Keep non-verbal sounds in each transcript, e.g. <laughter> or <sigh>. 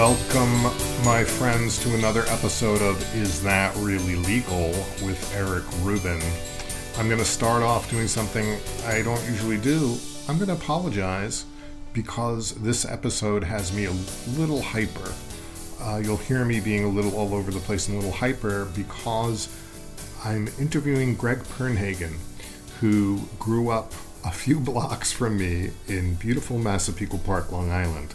Welcome, my friends, to another episode of Is That Really Legal with Eric Rubin. I'm going to start off doing something I don't usually do. I'm going to apologize because this episode has me a little hyper. Uh, you'll hear me being a little all over the place and a little hyper because I'm interviewing Greg Pernhagen, who grew up a few <laughs> blocks from me in beautiful Massapequa Park, Long Island.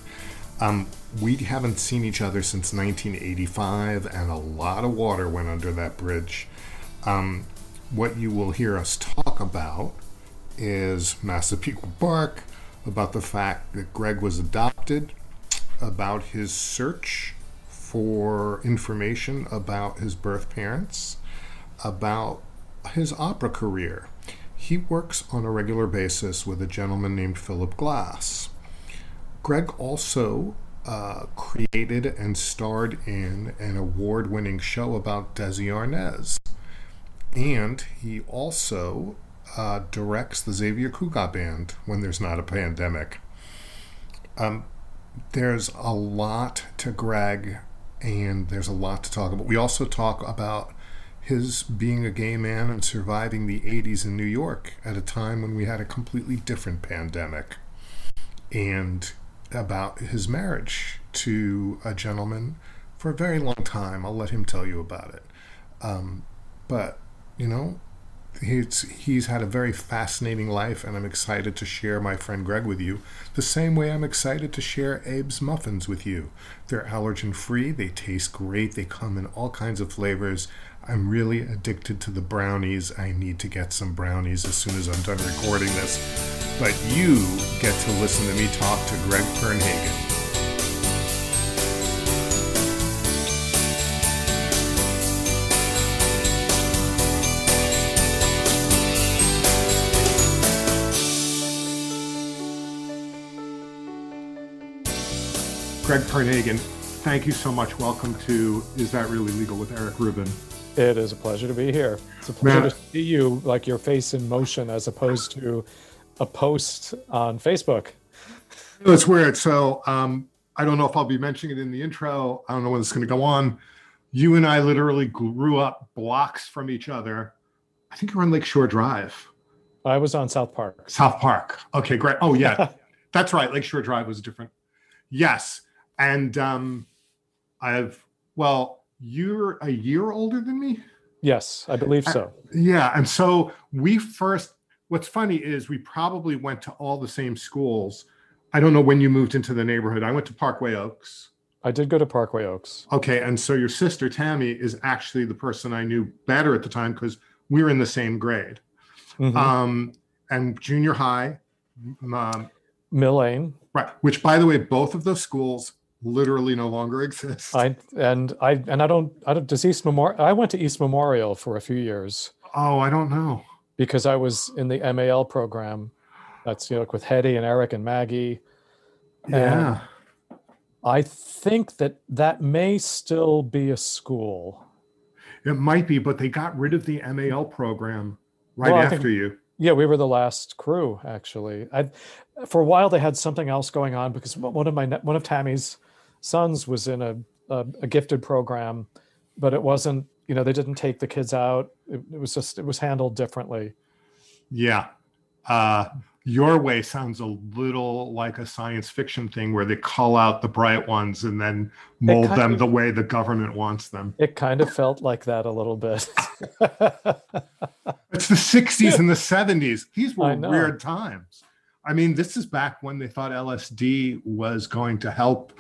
Um, we haven't seen each other since 1985, and a lot of water went under that bridge. Um, what you will hear us talk about is Massapequa Park, about the fact that Greg was adopted, about his search for information about his birth parents, about his opera career. He works on a regular basis with a gentleman named Philip Glass. Greg also uh, created and starred in an award winning show about Desi Arnaz. And he also uh, directs the Xavier Cugat Band when there's not a pandemic. Um, there's a lot to Greg, and there's a lot to talk about. We also talk about his being a gay man and surviving the 80s in New York at a time when we had a completely different pandemic. And about his marriage to a gentleman for a very long time. I'll let him tell you about it. Um, but, you know, he's, he's had a very fascinating life, and I'm excited to share my friend Greg with you the same way I'm excited to share Abe's muffins with you. They're allergen free, they taste great, they come in all kinds of flavors. I'm really addicted to the brownies. I need to get some brownies as soon as I'm done recording this. But you get to listen to me talk to Greg Pernhagen. Greg Pernhagen, thank you so much. Welcome to Is That Really Legal with Eric Rubin. It is a pleasure to be here. It's a pleasure Man. to see you, like your face in motion, as opposed to a post on Facebook. It's weird. So um, I don't know if I'll be mentioning it in the intro. I don't know when it's going to go on. You and I literally grew up blocks from each other. I think you're on Lakeshore Drive. I was on South Park. South Park. Okay, great. Oh yeah, <laughs> that's right. Lakeshore Drive was different. Yes, and um, I've well, you're a year older than me. Yes, I believe so. Uh, yeah, and so we first. What's funny is we probably went to all the same schools. I don't know when you moved into the neighborhood. I went to Parkway Oaks. I did go to Parkway Oaks. Okay, and so your sister Tammy is actually the person I knew better at the time because we were in the same grade. Mm-hmm. Um, and junior high, um, Mill Lane. Right, which by the way, both of those schools literally no longer <laughs> exists. I and I and I don't I don't does East Memorial I went to East Memorial for a few years. Oh, I don't know. Because I was in the MAL program. That's you know with Hetty and Eric and Maggie. Yeah. And I think that that may still be a school. It might be, but they got rid of the MAL program right well, after think, you. Yeah, we were the last crew actually. I, for a while they had something else going on because one of my one of Tammy's sons was in a, a, a gifted program, but it wasn't, you know, they didn't take the kids out. It, it was just, it was handled differently. Yeah. Uh, your way sounds a little like a science fiction thing where they call out the bright ones and then mold them of, the way the government wants them. It kind of felt like that a little bit. <laughs> it's the 60s and the 70s. These were weird times. I mean, this is back when they thought LSD was going to help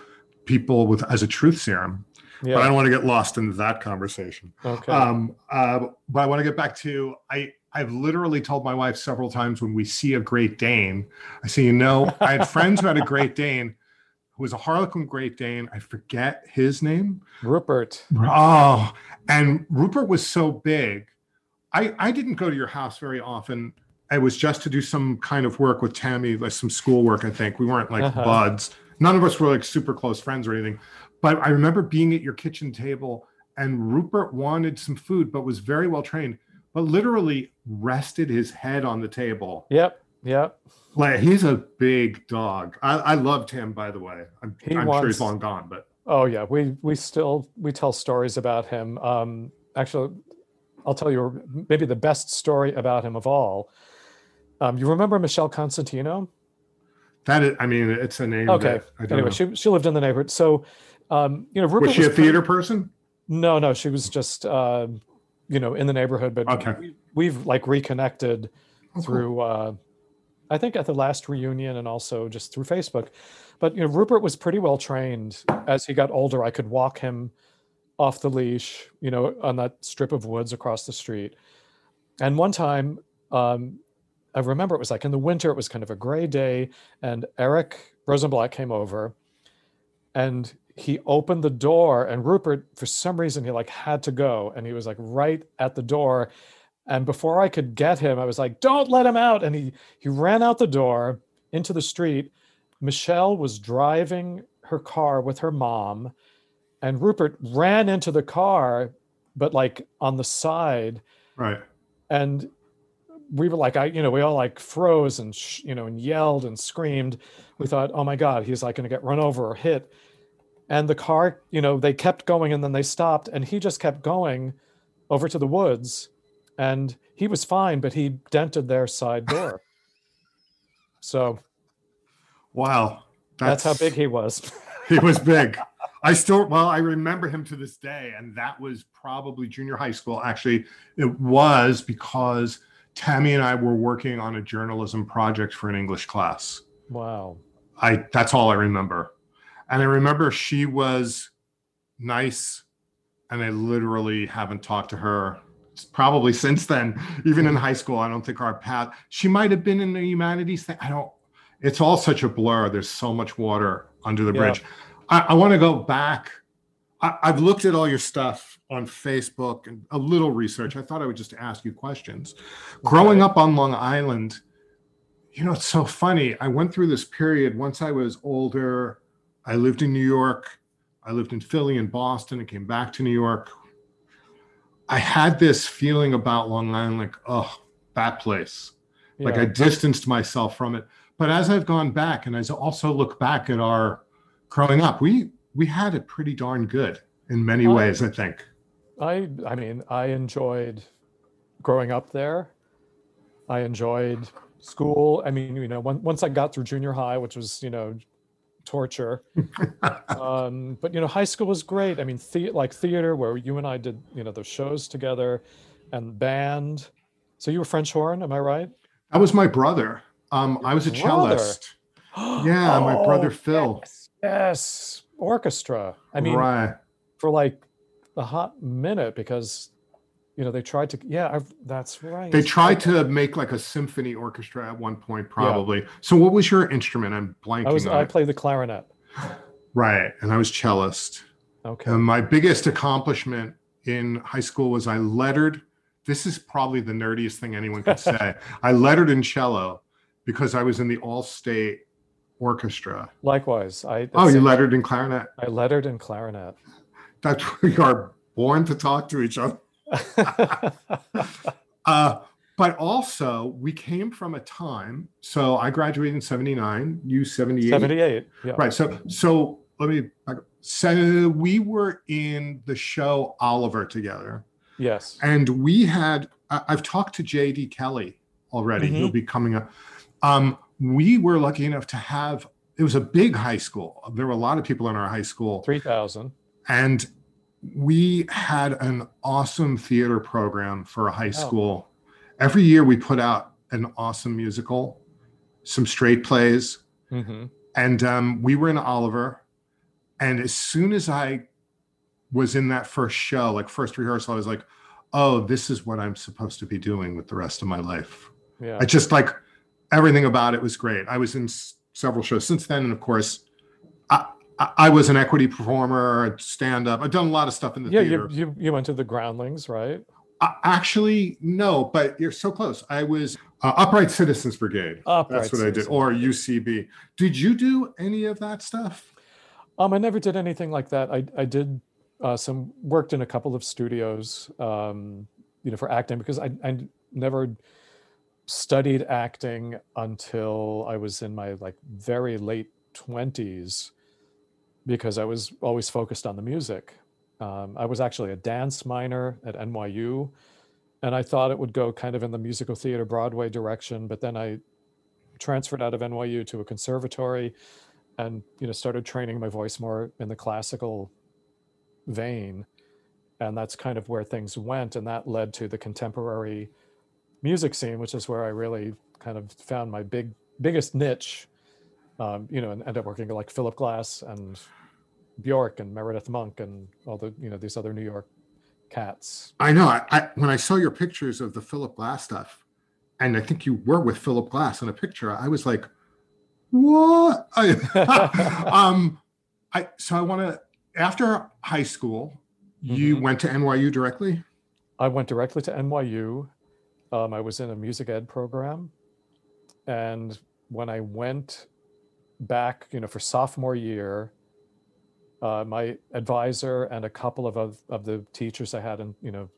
people with as a truth serum. Yeah. But I don't want to get lost in that conversation. Okay. Um, uh, but I want to get back to I. I've literally told my wife several times when we see a Great Dane, I say, you know, I had friends who had a Great <laughs> Dane who was a Harlequin Great Dane. I forget his name. Rupert. Oh, and Rupert was so big. I, I didn't go to your house very often. It was just to do some kind of work with Tammy, like some schoolwork, I think. We weren't like uh-huh. buds none of us were like super close friends or anything. But I remember being at your kitchen table and Rupert wanted some food, but was very well trained, but literally rested his head on the table. Yep. Yep. Like he's a big dog. I, I loved him, by the way. I'm, I'm wants, sure he's long gone, but Oh yeah, we we still we tell stories about him. Um, actually, I'll tell you maybe the best story about him of all. Um, you remember Michelle Constantino? That is, I mean, it's a name. Okay. that I don't Anyway, know. she she lived in the neighborhood. So, um, you know, Rupert was she a pretty- theater person? No, no, she was just uh, you know in the neighborhood. But Okay. we, we've like reconnected Oh, cool. through uh, I think at the last reunion and also just through Facebook. But you know, Rupert was pretty well trained. As he got older, I could walk him off the leash, you know, on that strip of woods across the street. And one time, um, I remember it was like in the winter, it was kind of a gray day, and Eric Rosenblatt came over and he opened the door and Rupert, for some reason, he like had to go and he was like right at the door. And before I could get him, I was like, don't let him out. And he he ran out the door into the street. Michelle was driving her car with her mom, and Rupert ran into the car, but like on the side. Right. And we were like, I, you know, we all like froze and, sh- you know, and yelled and screamed. We thought, oh my God, he's like going to get run over or hit. And the car, you know, they kept going and then they stopped and he just kept going over to the woods and he was fine, but he dented their side door. <laughs> so Wow. that's, how big he was. <laughs> he was big. I still, well, I remember him to this day, and that was probably junior high school. Actually, it was because Tammy and I were working on a journalism project for an English class. wow. I that's all I remember. And I remember she was nice, and I literally haven't talked to her probably since then. Even in high school, I don't think our path. She might have been in the humanities thing. I don't. It's all such a blur. There's so much water under the Yeah. bridge. I, I want to go back. I, I've looked at all your stuff on Facebook and a little research. I thought I would just ask you questions. Growing up on Long Island, you know, it's so funny. I went through this period once I was older. I lived in New York. I lived in Philly and Boston and came back to New York. I had this feeling about Long Island like, oh, that place. Like I distanced myself from it. But as I've gone back and as I also look back at our growing up, we we had it pretty darn good in many I- ways, I think. I I mean, I enjoyed growing up there. I enjoyed school. I mean, you know, when, once I got through junior high, which was, you know, torture. <laughs> um, but you know, high school was great. I mean, the, like theater, where you and I did, you know, those shows together, and band. So you were French horn, am I right? That was my brother. Um, I was a brother. cellist. <gasps> Yeah, my brother Phil. Yes, yes, orchestra. I mean, right. for like a hot minute because you know they tried to yeah I've, that's right They tried to make like a symphony orchestra at one point, probably. So, what was your instrument? I'm blanking i was i played the clarinet Right, and I was cellist. okay And my biggest accomplishment in high school was I lettered. This is probably the nerdiest thing anyone could <laughs> say. I lettered in cello because I was in the all-state orchestra. likewise i Oh, you lettered in clarinet. i lettered in clarinet That's <laughs> we are born to talk to each other. <laughs> Uh, but also, we came from a time. So I graduated in '79. You '78. 78 yeah Right. So so let me. So we were in the show Oliver together, yes and we had. I've talked to J.D. Kelly already. Mhm. He'll be coming up. Um, we were lucky enough to have. It was a big high school. There were a lot of people in our high school, 3000 and we had an awesome theater program for a high school. Every year we put out an awesome musical, some straight plays, hmm and um, we were in Oliver. And as soon as I was in that first show, like first rehearsal, I was like, oh, this is what I'm supposed to be doing with the rest of my life. yeah I just like everything about it was great. I was in s- several shows since then. And of course, I, I, I was an equity performer, stand up. I've done a lot of stuff in the yeah theater. you, you you went to the groundlings right Uh, actually, no, but you're so close. I was uh, Upright Citizens Brigade. Upright That's what I did, or UCB. Did you do any of that stuff? Um, I never did anything like that. I I did uh, some worked in a couple of studios, um, you know, for acting because I I never studied acting until I was in my like very late twenties, because I was always focused on the music. Um, I was actually a dance minor at NYU, and I thought it would go kind of in the musical theater Broadway direction, but then I transferred out of NYU to a conservatory and you know started training my voice more in the classical vein and that's kind of where things went and that led to the contemporary music scene which is where i really kind of found my big biggest niche um, you know and end up working like philip glass and bjork and meredith monk and all the you know these other new york cats I know. I, I when I saw your pictures of the Philip Glass stuff, and I think you were with Philip Glass in a picture, I was like, "What?" <laughs> I, um, I so I want to. After high school, you Mhm. went to NYU directly. I went directly to NYU. Um, I was in a music ed program. And when I went back, you know, for sophomore year, uh, my advisor and a couple of, of of the teachers I had in, you know,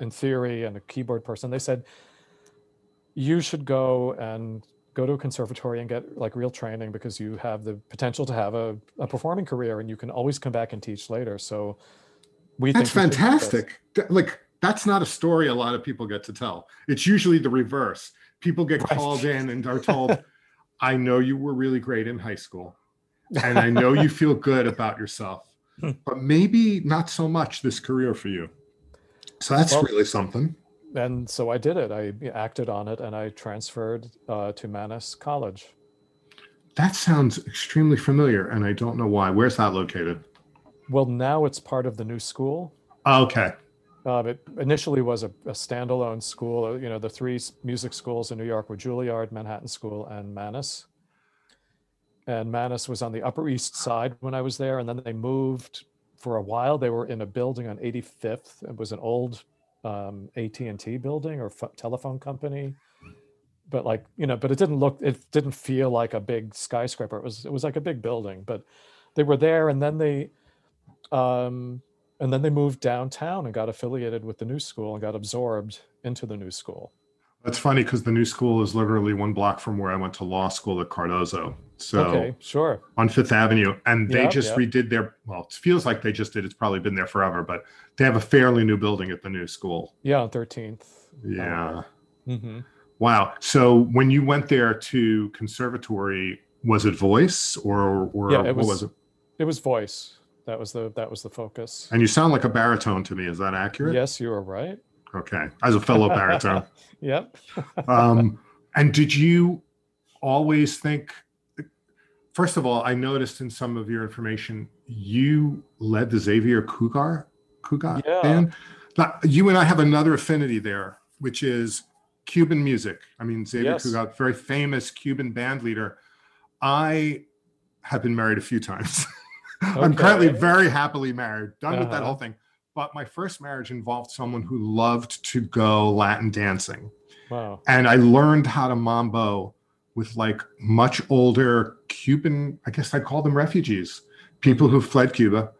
in theory and a keyboard person, they said, you should go and go to a conservatory and get like real training because you have the potential to have a, a performing career and you can always come back and teach later. So we That's think you should do this." fantastic. Like that's not a story a lot of people get to tell. It's usually the reverse. People get Right. called in and are told, <laughs> "I know you were really great in high school, and I know you feel good about yourself, but maybe not so much this career for you." So that's Well- really something. and so I did it. I acted on it, and I transferred uh, to Mannes College. That sounds extremely familiar, and I don't know why. Where's that located? Well, now it's part of the new school. Okay. Um, it initially was a, a standalone school. Uh, You know, the three music schools in New York were Juilliard, Manhattan School, and Mannes. And Mannes was on the Upper East Side when I was there, and then they moved for a while. They were in a building on 85th. It was an old um, AT&T building or ph- telephone company. But like you know, but it didn't look, it didn't feel like a big skyscraper. It was, it was like a big building. But they were there, and then they, um, and then they moved downtown and got affiliated with the new school and got absorbed into the new school. That's funny because the new school is literally one block from where I went to law school at Cardozo. So okay, sure. on Fifth Avenue, and they Yeah, just yeah. redid their. Well, it feels like they just did. It's probably been there forever, but they have a fairly new building at the new school. Yeah, 13th. Yeah. hmm Wow. So when you went there to conservatory, was it voice or or Yeah, it what was was- it? It was voice. That was the that was the focus. And you sound like a baritone to me. Is that accurate? Yes, you are right. Okay. As a fellow baritone. <laughs> Yep. <laughs> um, and did you always think? First of all, I noticed in some of your information you led the Xavier Cugat Cugat Yeah. band. Now, you and I have another affinity there, which is Cuban music. I mean, Xavier Yes. Cugat, very famous Cuban band leader. I have been married a few times. <laughs> I'm currently very happily married, done with that Uh-huh. whole thing. But my first marriage involved someone who loved to go Latin dancing Wow. and I learned how to mambo with like much older Cuban, I guess I'd call them refugees, people who fled Cuba.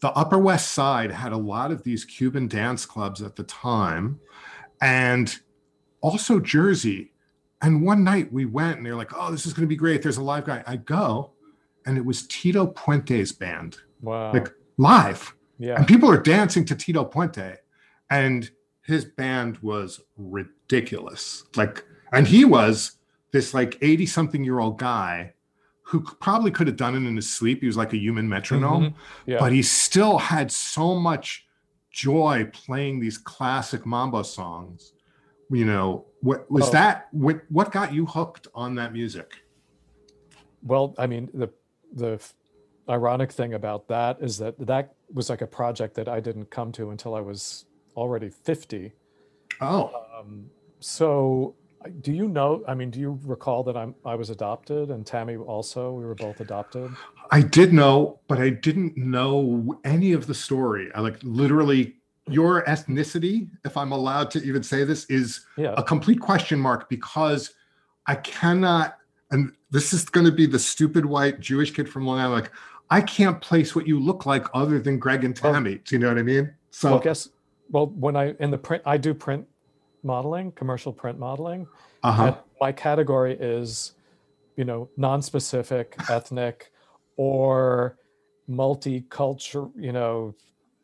The Upper West Side had a lot of these Cuban dance clubs at the time, and also Jersey. And one night we went and they're like, oh, this is going to be great. There's a live guy. I go, and it was Tito Puente's band, Wow. like live yeah. and people are dancing to Tito Puente, and his band was ridiculous. Like, and he was this like 80 something year old guy who probably could have done it in his sleep. He was like a human metronome, Mhm. Yeah. but he still had so much joy playing these classic mambo songs. You know, what was Oh. that? What, what got you hooked on that music? Well, I mean, the the ironic thing about that is that that was like a project that I didn't come to until I was already 50. Oh, Um, so do you know, I mean, do you recall that I'm I was adopted and Tammy also, we were both adopted? I did know, but I didn't know any of the story. I like literally your ethnicity, if I'm allowed to even say this, is Yeah. a complete question mark because I cannot, and this is going to be the stupid white Jewish kid from Long Island. Like, I can't place what you look like other than Greg and Well- Tammy. Do you know what I mean? So, Well, guess well, when I in the print I do print modeling, commercial print modeling. uh-huh. My category is, you know, non-specific, <laughs> ethnic, or multicultural, you know.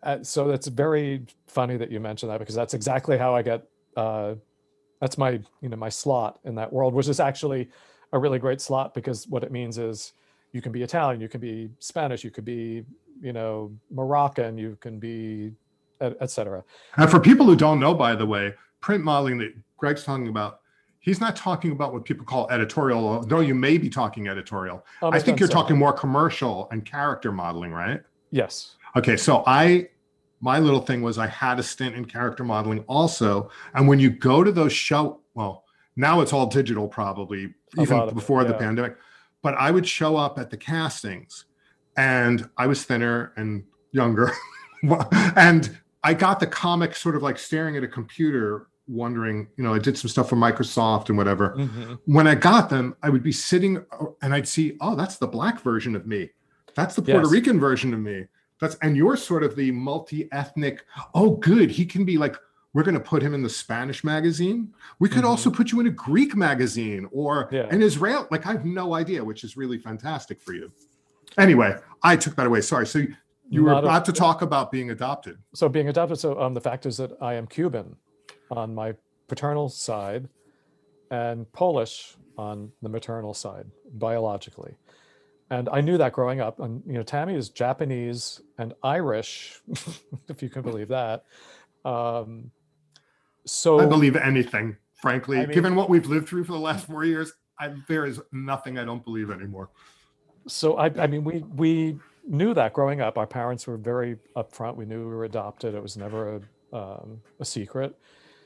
Uh, so it's very funny that you mentioned that because that's exactly how I get. Uh, that's my you know my slot in that world, which is actually a really great slot because what it means is you can be Italian, you can be Spanish, you could be you know Moroccan, you can be etc. And for people who don't know, by the way, print modeling that Greg's talking about he's not talking about what people call editorial. Though you may be talking editorial. Um, I think you're talking more commercial and character modeling, right? Yes. Okay, so I my little thing was I had a stint in character modeling also, and when you go to those show, well, now it's all digital probably, even before it, yeah. the pandemic. But I would show up at the castings, and I was thinner and younger, <laughs> and I got the comic sort of like staring at a computer wondering, you know, I did some stuff for Microsoft and whatever. Mm-hmm. When I got them, I would be sitting and I'd see, oh, that's the black version of me. That's the Puerto yes. Rican version of me. That's and you're sort of the multi-ethnic. Oh, good. He can be like, we're going to put him in the Spanish magazine. We could mm-hmm. also put you in a Greek magazine or yeah. an Israel. Like I have no idea, which is really fantastic for you. Anyway, I took that away. Sorry. So you were about a, to <laughs> talk about being adopted. So being adopted. So um, the fact is that I am Cuban on my paternal side and Polish on the maternal side, biologically. And I knew that growing up. And you know, Tammy is Japanese and Irish, <laughs> if you can believe that. Um, so I believe anything, frankly. I mean, Given what we've lived through for the last four years, I, there is nothing I don't believe anymore. So I, I mean, we we knew that growing up. Our parents were very upfront. We knew we were adopted. It was never a um, a secret.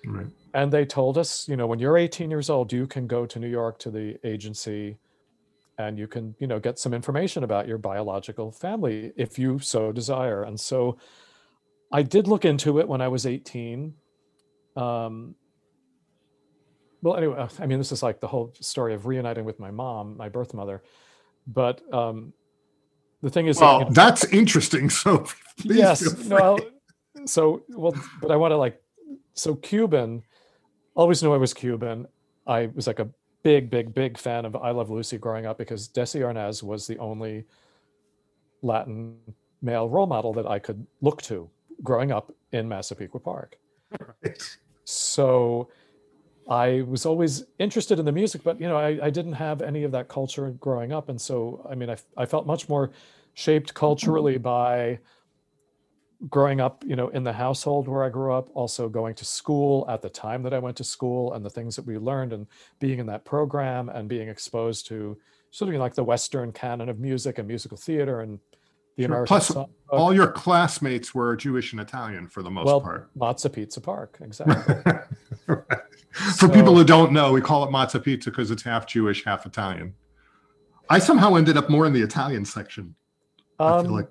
Right. And they told us, you know, when you're 18 years old, you can go to New York to the agency and you can, you know, get some information about your biological family if you so desire. And so I did look into it when I was 18. Um, well, anyway, I mean, this is like the whole story of reuniting with my mom, my birth mother. But um, the thing is, well, that, you know, that's interesting. So, <laughs> yes, well, so well, but I want to like so Cuban, always knew I was Cuban. I was like a big, big, big fan of I Love Lucy growing up because Desi Arnaz was the only Latin male role model that I could look to growing up in Massapequa Park. Right. So I was always interested in the music, but you know, I, I, didn't have any of that culture growing up. And so, I mean, I, I felt much more shaped culturally mm-hmm. by growing up, you know, in the household where I grew up, also going to school at the time that I went to school and the things that we learned and being in that program and being exposed to sort of like the Western canon of music and musical theater and the sure. Plus, song. all your classmates were Jewish and Italian for the most well, part. Matza Pizza Park, exactly. <laughs> right. For people who don't know, we call it Matza Pizza because it's half Jewish, half Italian. I somehow ended up more in the Italian section. Um, I feel like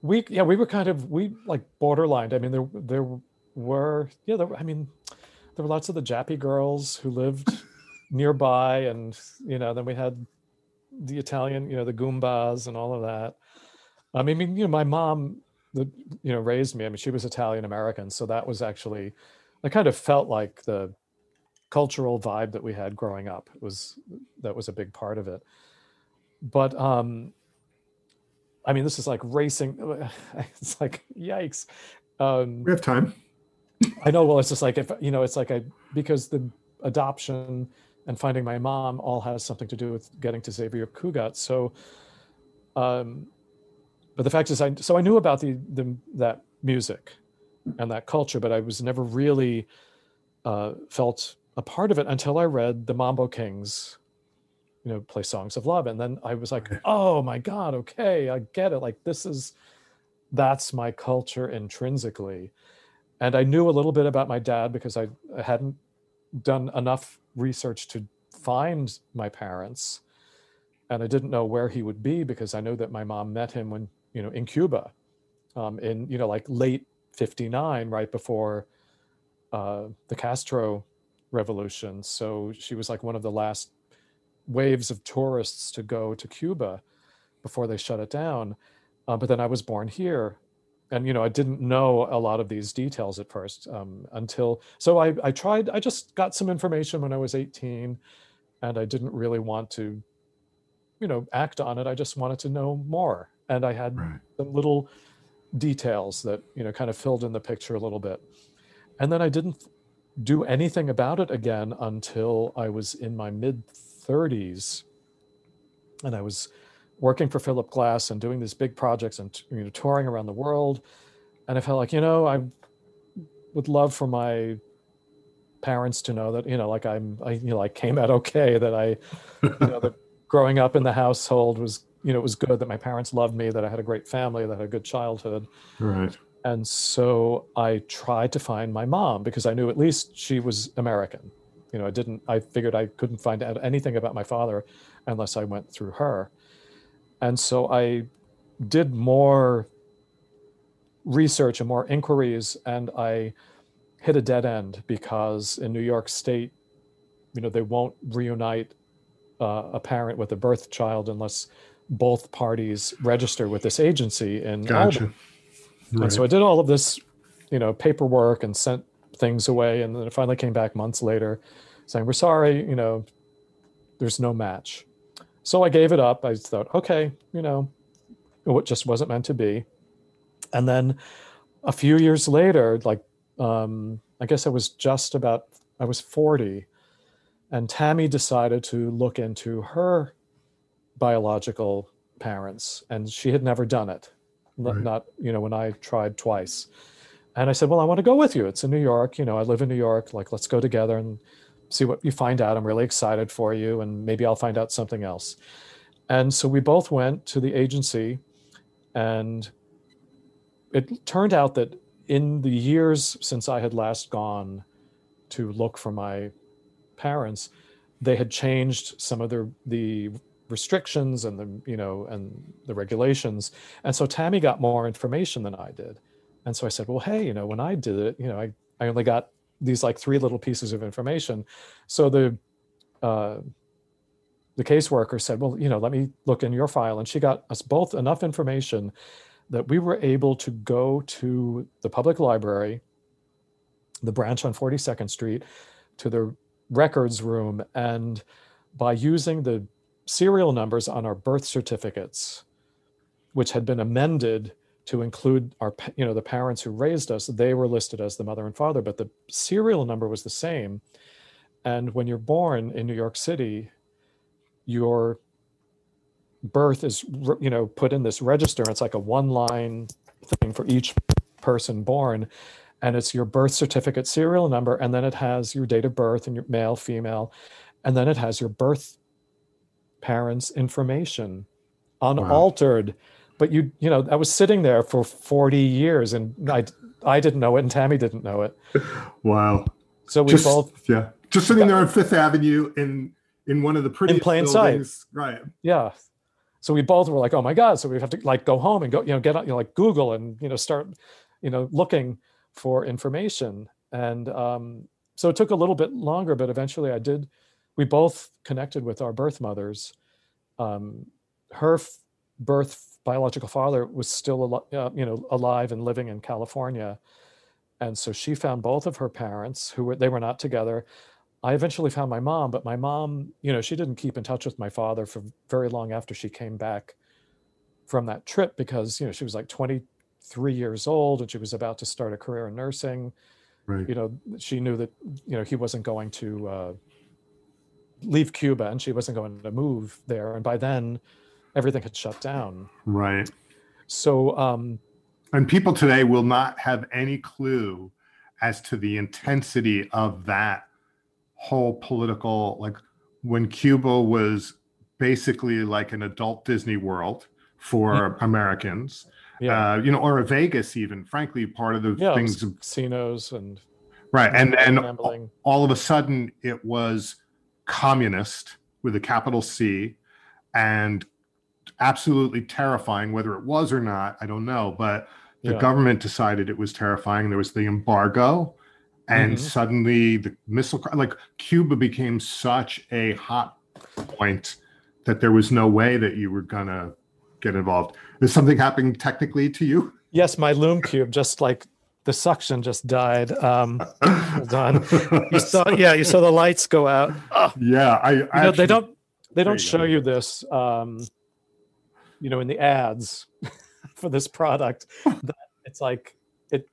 we yeah we were kind of we like borderline. I mean there there were yeah there, I mean there were lots of the Jappy girls who lived <laughs> nearby, and you know then we had the Italian you know the Goombas and all of that. I mean you know my mom the you know raised me. I mean she was Italian American, so that was actually I kind of felt like the cultural vibe that we had growing up was that was a big part of it. But um I mean, this is like racing. <laughs> It's like yikes. Um, we have time. I know. Well, it's just like if you know, it's like I because the adoption and finding my mom all has something to do with getting to Xavier Cugat. So, um, but the fact is, I so I knew about the the that music and that culture, but I was never really uh, felt a part of it until I read the Mambo Kings you know play songs of love. And then i was like oh my god okay i get it. Like this is that's my culture intrinsically. And i knew a little bit about my dad because i, I hadn't done enough research to find my parents. And i didn't know where he would be because i know that my mom met him when you know in cuba um, in you know like late 59 right before uh, the castro revolution so she was like one of the last waves of tourists to go to Cuba before they shut it down. Uh, but then I was born here. And, you know, I didn't know a lot of these details at first um, until, so I, I tried, I just got some information when I was 18 and I didn't really want to, you know, act on it. I just wanted to know more. And I had Right. some little details that you know kind of filled in the picture a little bit. And then I didn't do anything about it again until I was in my mid 30s, and I was working for Philip Glass and doing these big projects and you know touring around the world, and I felt like you know I would love for my parents to know that you know like I'm I you know like came out okay that I you know that <laughs> growing up in the household was you know it was good that my parents loved me that I had a great family that I had a good childhood Right. and so I tried to find my mom because I knew at least she was American. You know, I didn't, I figured I couldn't find out anything about my father unless I went through her. And so I did more research and more inquiries, and I hit a dead end because in New York State, you know, they won't reunite uh, a parent with a birth child unless both parties register with this agency in. Gotcha. And so I did all of this, you know, paperwork and sent things away. And then it finally came back months later saying, We're sorry, you know, there's no match. So I gave it up. I thought, okay, you know, it just wasn't meant to be. And then a few years later, like, um, I guess I was just about, I was 40, and Tammy decided to look into her biological parents, and she had never done it. Not, Right. not you know when i tried twice. And i said well i want to go with you. It's in new york you know i live in new york like let's go together and see what you find out. I'm really excited for you and maybe i'll find out something else. And so we both went to the agency and it turned out that in the years since i had last gone to look for my parents they had changed some of the the restrictions and the you know and the regulations. And so tammy got more information than i did. And so i said well hey you know when i did it you know i, I only got these like three little pieces of information. So the uh, the caseworker said well you know let me look in your file. And she got us both enough information that we were able to go to the public library the branch on 42nd street to the records room. And by using the serial numbers on our birth certificates which had been amended to include our you know the parents who raised us they were listed as the mother and father but the serial number was the same. And when you're born in New York City your birth is you know put in this register it's like a one line thing for each person born and it's your birth certificate serial number and then it has your date of birth and your male female and then it has your birth parents information unaltered but you you know i was sitting there for 40 years and i i didn't know it and tammy didn't know it Wow. so we just, both yeah. Just sitting there on Fifth Avenue in in one of the prettiest plain sight. buildings. Right. yeah so we both were like oh my god so we have to like go home and go you know get on you know like google and you know start you know looking for information and um so it took a little bit longer but eventually i did we both connected with our birth mothers um her f- birth biological father was still al- uh, you know alive and living in california and so she found both of her parents who were they were not together I eventually found my mom, but my mom, you know, she didn't keep in touch with my father for very long after she came back from that trip because, you know, she was like 23 years old and she was about to start a career in nursing. Right. You know, she knew that, you know, he wasn't going to uh, leave Cuba and she wasn't going to move there. And by then, everything had shut down. Right. So, um, And people today will not have any clue as to the intensity of that whole political like when Cuba was basically like an adult Disney World for Americans. yeah, Uh, you know, or a Vegas even, frankly, part of the yeah, things casinos and right. And and gambling. all of a sudden it was communist with a capital C and absolutely terrifying whether it was or not i don't know but the Yeah. government decided it was terrifying there was the embargo and Mhm. suddenly the missile like cuba became such a hot point that there was no way that you were gonna get involved is something happening technically to you Yes, my Lume Cube just like the suction just died. Um, <laughs> hold on. You saw, yeah, you saw the lights go out. Oh, yeah i, I you know, they don't they don't you show go. you this um, you know, in the ads <laughs> for this product, it's like it.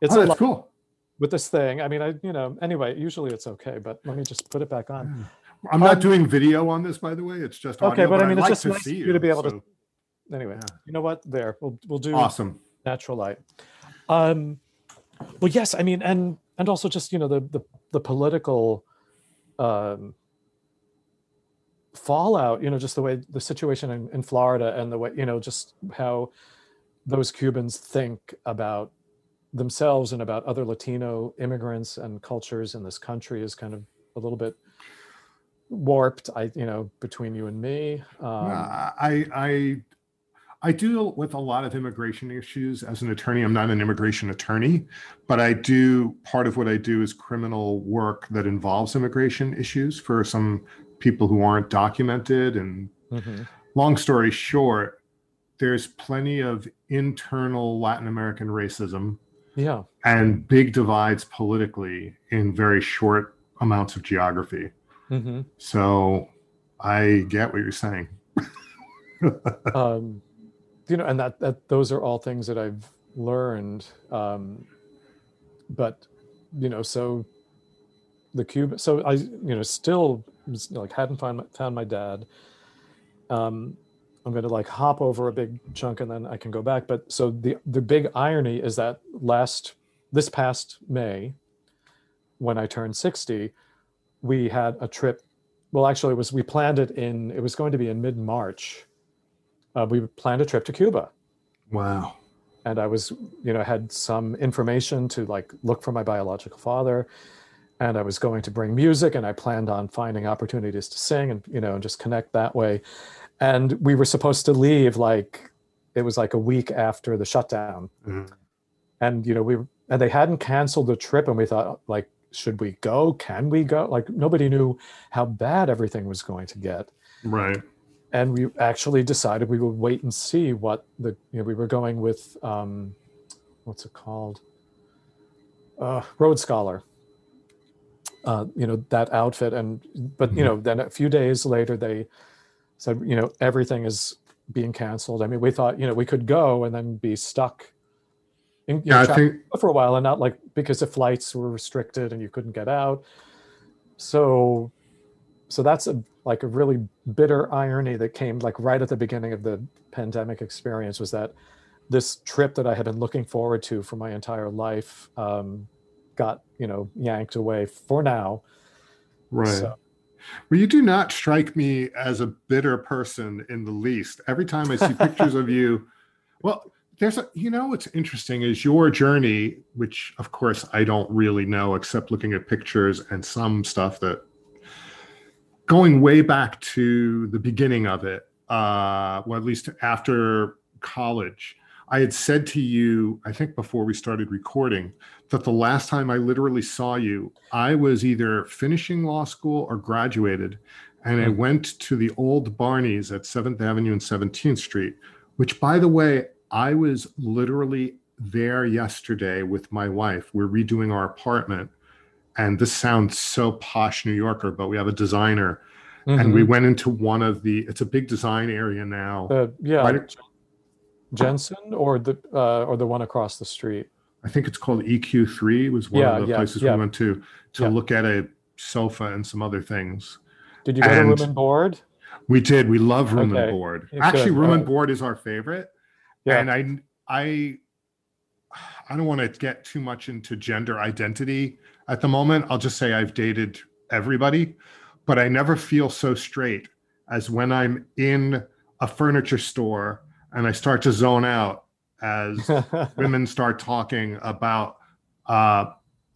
It's oh, a that's cool. with this thing. I mean, I you know, anyway, usually it's okay, but let me just put it back on. I'm not Um, doing video on this, by the way. It's just Okay, audio, but I mean, I'd it's like just to nice see for you to be able to- Anyway, Yeah. you know what? There, we'll we'll do Awesome. natural light. Um, well, yes, I mean, and and also just you know the the the political um, fallout. You know, just the way the situation in, in Florida and the way you know just how those Cubans think about themselves and about other Latino immigrants and cultures in this country is kind of a little bit warped. I you know between you and me. Um, I I I deal with a lot of immigration issues as an attorney. I'm not an immigration attorney, but I do part of what I do is criminal work that involves immigration issues for some people who aren't documented. And mhm. long story short, there's plenty of internal Latin American racism Yeah. and big divides politically in very short amounts of geography. hmm So I get what you're saying. <laughs> um, you know, and that that those are all things that I've learned. Um, but you know, so the cube. So I, you know, still like hadn't found my, found my dad. Um, I'm going to like hop over a big chunk and then I can go back. But so the the big irony is that last this past May, when I turned 60, we had a trip. Well, actually, it was we planned it in. It was going to be in mid March uh, we planned a trip to Cuba, Wow. and I was, you know, had some information to like look for my biological father, and I was going to bring music, and I planned on finding opportunities to sing, and you know, and just connect that way. And we were supposed to leave like it was like a week after the shutdown, Mhm. and you know, we and they hadn't canceled the trip, and we thought like, should we go? Can we go? Like nobody knew how bad everything was going to get Right. And we actually decided we would wait and see what the you know we were going with um what's it called? Uh road scholar. Uh you know that outfit and but you Mhm. know then a few days later they said you know everything is being canceled. I mean we thought you know we could go and then be stuck in, you Yeah, know, I think for a while and not like because the flights were restricted and you couldn't get out. So so that's a like a really bitter irony that came like right at the beginning of the pandemic experience was that this trip that i had been looking forward to for my entire life um, got you know yanked away for now right. So- Well, you do not strike me as a bitter person in the least. Every time I see pictures of you, <laughs> well, there's a you know what's interesting is your journey, which of course I don't really know except looking at pictures and some stuff that going way back to the beginning of it, uh, well, at least after college, I had said to you, I think before we started recording, that the last time I literally saw you, I was either finishing law school or graduated. And I Hmm. went to the old Barney's at 7th Avenue and 17th Street, which, by the way, I was literally there yesterday with my wife. We're redoing our apartment. And this sounds so posh New Yorker, but we have a designer. And we Mhm. went into one of the, it's a big design area now. Uh, yeah Right- jensen or the uh, or the one across the street I think it's called EQ3 was one Yeah, of the yeah, places yeah. we went to to look at a sofa and some other things. did you go to And- room and board We did. We love room Okay. and board. Actually, should. room and Uh, board is our favorite. yeah And I I I don't want to get too much into gender identity at the moment. I'll just say I've dated everybody, but I never feel so straight as when I'm in a furniture store and I start to zone out as <laughs> women start talking about uh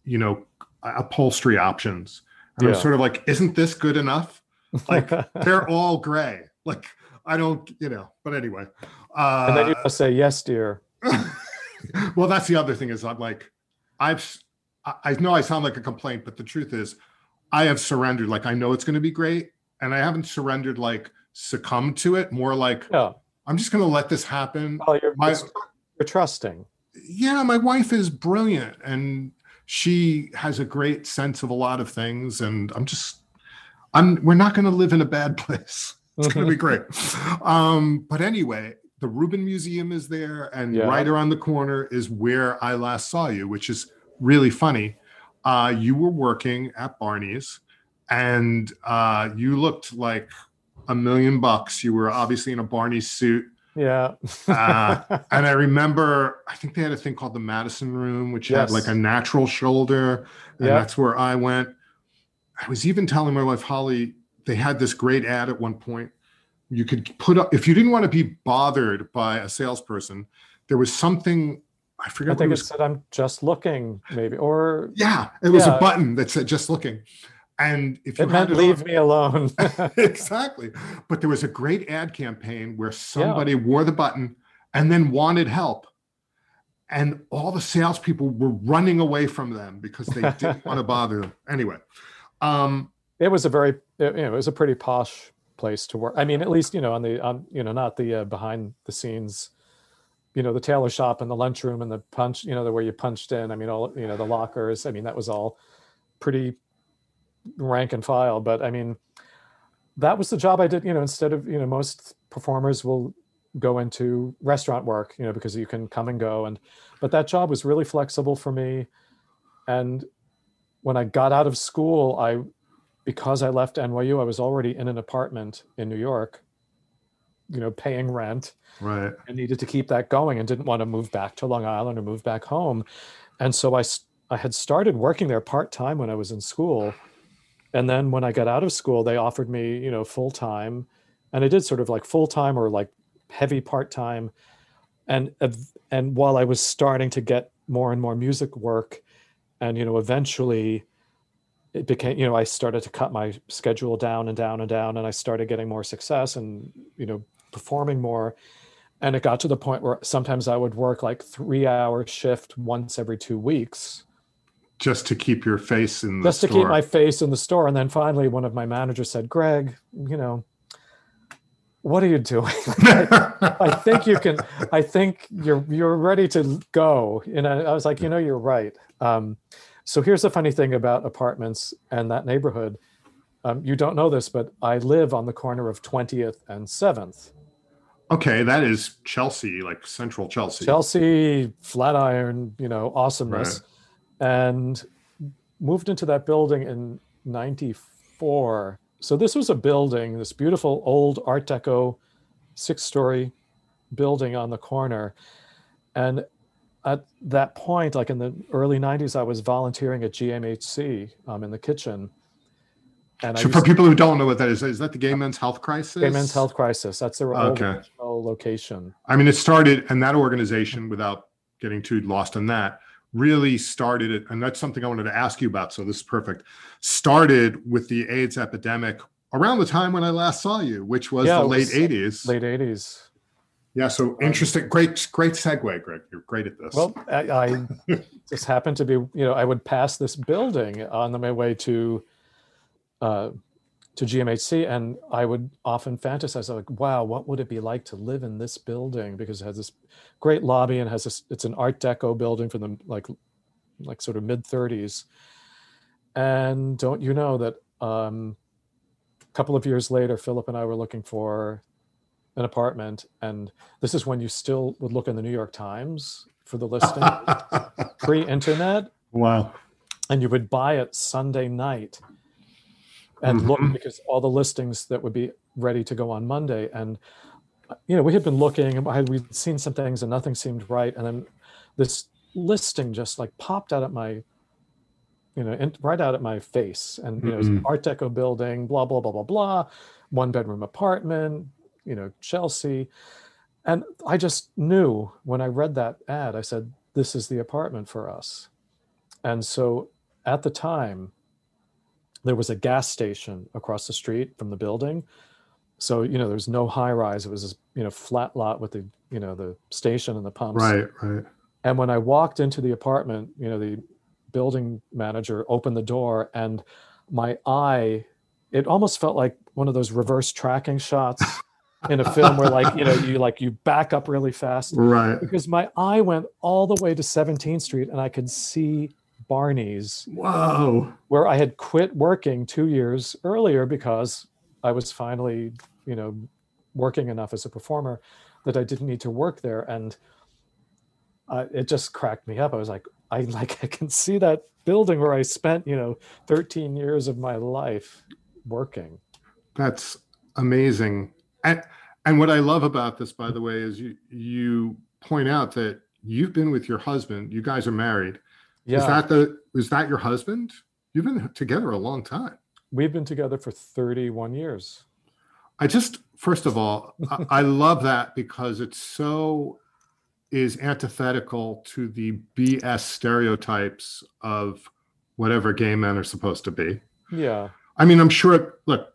you know upholstery options. And i'm sort of like isn't this good enough? Like <laughs> they're all gray. Like i don't you know but anyway and then you uh must say yes dear. <laughs> Well that's the other thing is i'm like i've I, know i sound like a complaint but the truth is i have surrendered like i know it's going to be great and i haven't surrendered like succumbed to it more like i'm just going to let this happen well you're, My- you're trusting yeah, my wife is brilliant and she has a great sense of a lot of things and I'm just I'm we're not going to live in a bad place. It's going to be great. Um, but anyway, the Rubin Museum is there, and Yeah. right around the corner is where I last saw you, which is really funny. Uh, you were working at Barney's, and uh, you looked like a million bucks. You were obviously in a Barney's suit. Yeah. Uh, <laughs> and I remember, I think they had a thing called the Madison Room, which had like a natural shoulder, and Yeah. that's where I went. I was even telling my wife Holly they had this great ad at one point. You could put up if you didn't want to be bothered by a salesperson. There was something I forget I what it think it said, I'm just looking, maybe. Or Yeah, it was a button that said "just looking," and if you it meant it leave on- me alone. <laughs> <laughs> exactly. But there was a great ad campaign where somebody wore the button and then wanted help. And all the salespeople were running away from them because they didn't <laughs> want to bother them. Anyway, um, it was a very, it, you know, it was a pretty posh place to work. I mean, at least, you know, on the, on, you know, not the uh, behind the scenes, you know, the tailor shop and the lunchroom and the punch, you know, the way you punched in. I mean, all, you know, the lockers. I mean, that was all pretty rank and file. But I mean, that was the job I did, you know, instead of, you know, most performers will go into restaurant work, you know, because you can come and go. And, but that job was really flexible for me. And when I got out of school, I, because I left NYU, I was already in an apartment in New York, you know, paying rent right. and needed to keep that going and didn't want to move back to Long Island or move back home. And so i i had started working there part time when I was in school. And then when I got out of school, they offered me, you know, full time. And I did sort of like full time or like heavy part time. And, and while I was starting to get more and more music work, and, you know, eventually it became, you know, I started to cut my schedule down and down and down, and I started getting more success and, you know, performing more. And it got to the point where sometimes i would work like three hour shift once every two weeks. Just to keep your face in the just to store. keep my face in the store. And then finally one of my managers said greg you know what are you doing? <laughs> I think you can i think you're you're ready to go. And i, I was like you know you're right. Um, so here's the funny thing about apartments and that neighborhood. Um, you don't know this but i live on the corner of 20th and 7th okay, that is Chelsea, like central Chelsea. Chelsea, Flatiron, you know, awesomeness, and moved into that building in '94. So this was a building, this beautiful old Art Deco, six-story building on the corner, and at that point, like in the early '90s, I was volunteering at GMHC um, in the kitchen, and So used for people who don't know what that is, is that the Gay Men's Health Crisis? Gay Men's Health Crisis. That's their old Okay. original location. I mean, it started, and that organization, without getting too lost in that, really started it. And that's something I wanted to ask you about. So this is perfect. Started with the AIDS epidemic around the time when I last saw you, which was Yeah, the it late was 80s. Late '80s. Yeah. So um, interesting. Great, great segue, Greg. You're great at this. Well, I, I <laughs> just happened to be, you know, I would pass this building on my way to uh, to GMHC, and I would often fantasize like, "Wow, what would it be like to live in this building?" Because it has this great lobby and has this. It's an Art Deco building from the like, like sort of mid '30s. And don't you know that um, a couple of years later, Philip and I were looking for an apartment, and this is when you still would look in the New York Times for the listing <laughs> pre-internet, wow. and you would buy it Sunday night and look Mhm. because all the listings that would be ready to go on Monday. And uh, you know, we had been looking, and had we'd seen some things, and nothing seemed right. And then this listing just like popped out at my, you know, in, right out at my face. And you know, it was an. Art Deco building, blah blah blah blah blah, one bedroom apartment, you know, Chelsea. And I just knew when I read that ad, I said, this is the apartment for us. And so at the time, there was a gas station across the street from the building. So, you know, there was no high rise. It was this, you know, flat lot with the, you know, the station and the pumps. Right. Right. And when I walked into the apartment, you know, the building manager opened the door and my eye, it almost felt like one of those reverse tracking shots in a film where like, you know, you like you back up really fast Right. because my eye went all the way to 17th Street and I could see Barney's Whoa. where I had quit working two years earlier because I was finally, you know, working enough as a performer that I didn't need to work there, and uh, it just cracked me up. I was like, I <laughs> like I can see that building where I spent, you know, 13 years of my life working. That's amazing. And and what I love about this, by the way, is you you point out that you've been with your husband. You guys are married. Yeah, Is that the is that your husband? You've been together a long time. we've been together for 31 years. I just first of all, I, <laughs> I love that because it's so is antithetical to the BS stereotypes of whatever gay men are supposed to be. Yeah, I mean, I'm sure. Look,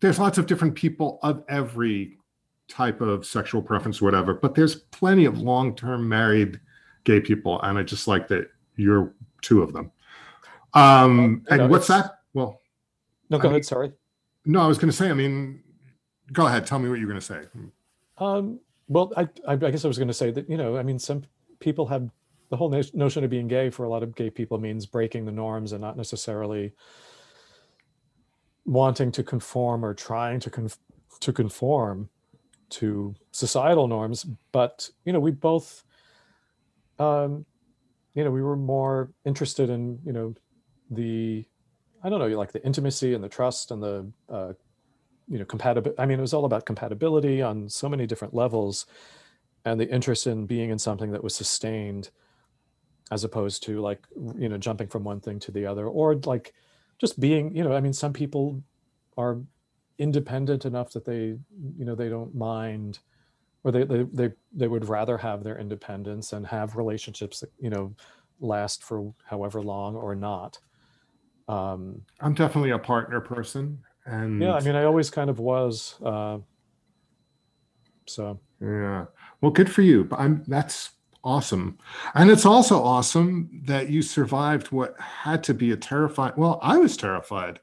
there's lots of different people of every type of sexual preference, whatever. But there's plenty of long-term married gay people, and I just like that you're two of them. Um, Well, you know, and what's that? Well, no, I go mean- ahead. Sorry. no, I was going to say. I mean, go ahead. Tell me what you're going to say. Um, well, I, I, I guess I was going to say that you know, I mean, some people have the whole no- notion of being gay for a lot of gay people means breaking the norms and not necessarily wanting to conform or trying to conf- to conform to societal norms. But you know, we both, um, you know, we were more interested in you know the I don't know, like the intimacy and the trust and the uh, you know compatibility i mean it was all about compatibility on so many different levels and the interest in being in something that was sustained as opposed to like you know jumping from one thing to the other or like just being you know i mean some people are independent enough that they you know they don't mind or they they they, they would rather have their independence and have relationships that you know last for however long or not um I'm definitely a partner person, and yeah i mean i always kind of was uh so Yeah. Well, good for you. But I'm that's awesome. And it's also awesome that you survived what had to be a terrifying well, I was terrified.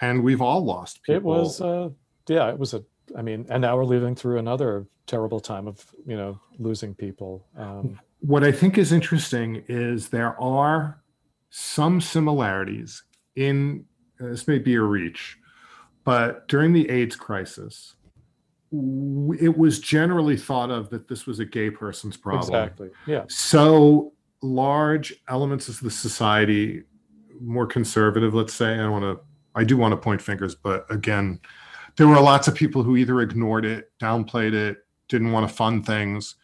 And we've all lost people. it was uh yeah it was a i mean and now we're living through another terrible time of you know losing people um what I think is interesting is there are some similarities in this may be a reach, but during the AIDS crisis, it was generally thought of that this was a gay person's problem. exactly yeah so large elements of the society more conservative let's say i want to i do want to point fingers but again there were lots of people who either ignored it downplayed it didn't want to fund things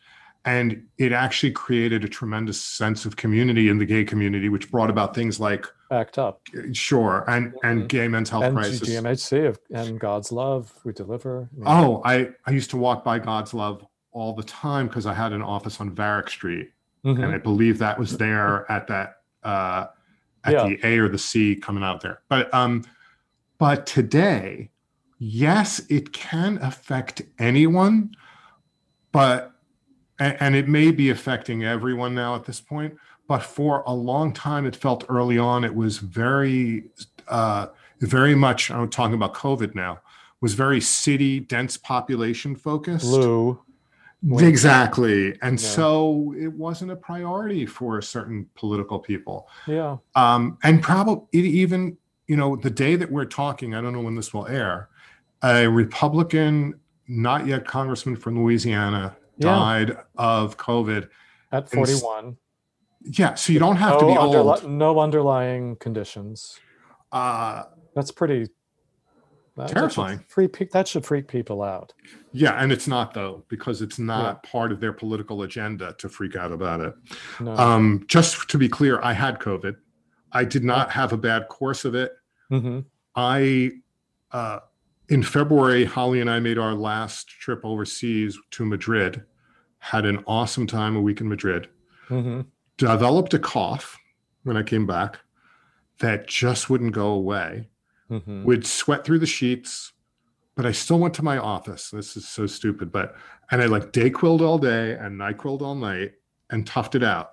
and it actually created a tremendous sense of community in the gay community which brought about things like act up sure and Mhm. and gay men's health and crisis gmhc of, and god's love we deliver you know. oh i i used to walk by god's love all the time because i had an office on varick street Mhm. and I believe that was there at that uh, at Yeah. the A or the C coming out there. But um, but today, yes, it can affect anyone, but and, it may be affecting everyone now at this point. But for a long time, it felt early on it was very uh, very much. I'm talking about COVID now. Was very city dense population focused. blue. Exactly. And Yeah. so it wasn't a priority for certain political people. yeah Um, and probably even, you know, the day that we're talking, I don't know when this will air, a Republican, not yet congressman from Louisiana, Yeah. died of COVID. at And 41 Yeah. So you don't have to be underli- old. no underlying conditions Uh, that's pretty that, that should Terrifying. freak that should freak people out yeah. And it's not, though, because it's not part of their political agenda to freak out about it. no Um, just to be clear, I had COVID. I did not have a bad course of it. hmm I, uh, in February, Holly and I made our last trip overseas to Madrid. Had an awesome time a week in Madrid. hmm Developed a cough when I came back that just wouldn't go away. hmm Would sweat through the sheets, but I still went to my office. This is so stupid, but and I like Dayquiled all day and Nyquiled all night and toughed it out.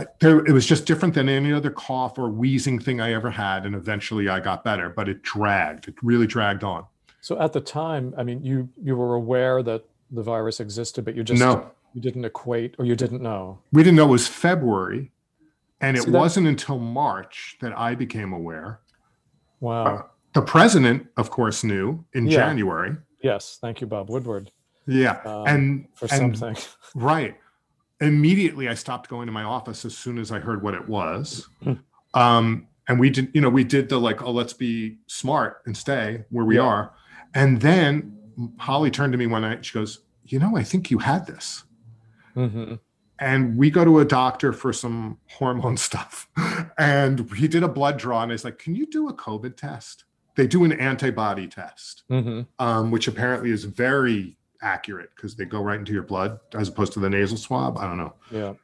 I, there, it was just different than any other cough or wheezing thing I ever had, and eventually I got better. But it dragged. It really dragged on. So at the time, I mean, you you were aware that the virus existed, but you just no, you didn't equate or you didn't know. we didn't know it was February, and it See, wasn't until March that I became aware. Wow. The president, of course, knew in Yeah. January. Yes, thank you, Bob Woodward, Yeah, Um, and for and something. <laughs> right. Immediately, I stopped going to my office as soon as I heard what it was. Hmm. um, and we did, you know, we did the like, oh, let's be smart and stay where we Yeah. are. And then Holly turned to me one night. She goes, "You know, I think you had this." hmm and we go to a doctor for some hormone <laughs> stuff and he did a blood draw and he's like can you do a covid test they do an antibody test hmm um, which apparently is very accurate because they go right into your blood as opposed to the nasal swab i don't know Yeah.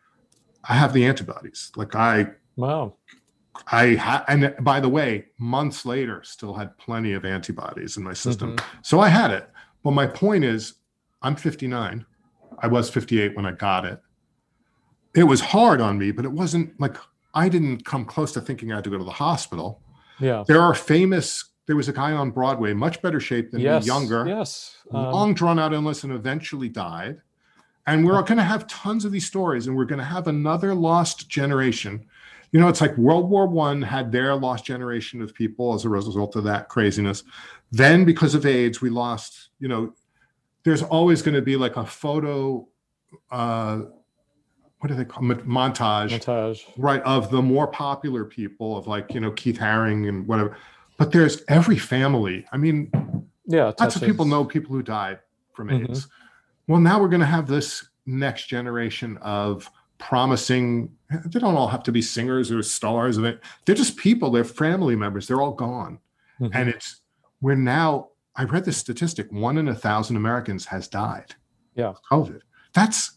i have the antibodies like i Wow. i ha- and by the way months later still had plenty of antibodies in my system Mhm. so i had it but my point is i'm 59 i was 58 when i got it it was hard on me but it wasn't like i didn't come close to thinking i had to go to the hospital Yeah. there are famous there was a guy on broadway much better shape than yes. me younger Yes. Um, long drawn out illness and eventually died and we're going to have tons of these stories and we're going to have another lost generation you know it's like world war one had their lost generation of people as a result of that craziness then because of aids we lost you know there's always going to be like a photo uh what do they call it montage montage. right of the more popular people of like you know keith haring and whatever but there's every family i mean Yeah. lots of people know people who died from Mhm. AIDS. Well, now we're going to have this next generation of promising. They don't all have to be singers or stars of it. They're just people. They're family members. They're all gone, Mhm. and it's we're now. I read this statistic: one in a thousand Americans has died. Yeah. of COVID. That's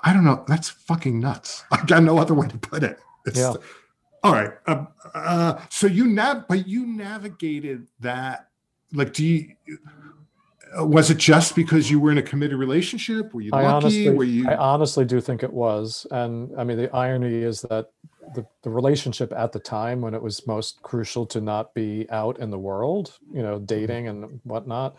I don't know. That's fucking nuts. <laughs> I've got no other way to put it. It's, Yeah. All right. Uh, uh, so you nav, but you navigated that. Like, do you? uh, Was it just because you were in a committed relationship? Were you I lucky? honestly, were you? I honestly do think it was, and I mean the irony is that the, the relationship at the time when it was most crucial to not be out in the world, you know, dating and whatnot,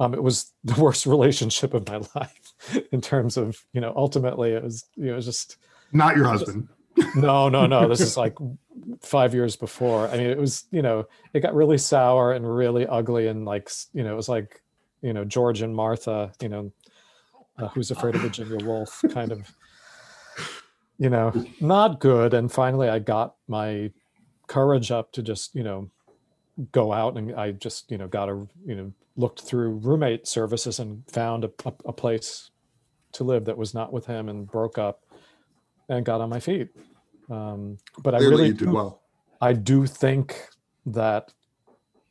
um, it was <laughs> the worst relationship of my <laughs> life in terms of you know ultimately it was you know just not your husband. <laughs> no no no. This is like five years before. I mean it was you know it got really sour and really ugly and like you know it was like you know george and martha you know uh, who's afraid of virginia woolf kind of you know not good. And finally i got my courage up to just you know go out and i just you know got a you know looked through roommate services and found a, a, a place to live that was not with him and broke up and got on my feet um, but i really you did do- well. I do think that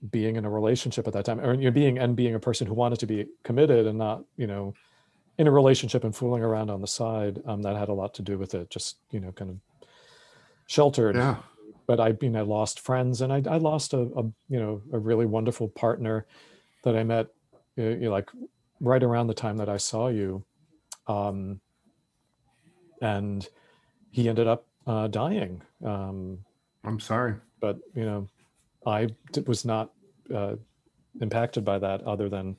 being in a relationship at that time, or you being and being a person who wanted to be committed and not, you know, in a relationship and fooling around on the side, um, that had a lot to do with it. Just you know, kind of sheltered. Yeah. But I mean, I lost friends, and I, I lost a, a you know a really wonderful partner that I met, you know, like right around the time that I saw you, um, and he ended up uh, dying. Um, I'm sorry. but you know i d- was not uh, impacted by that other than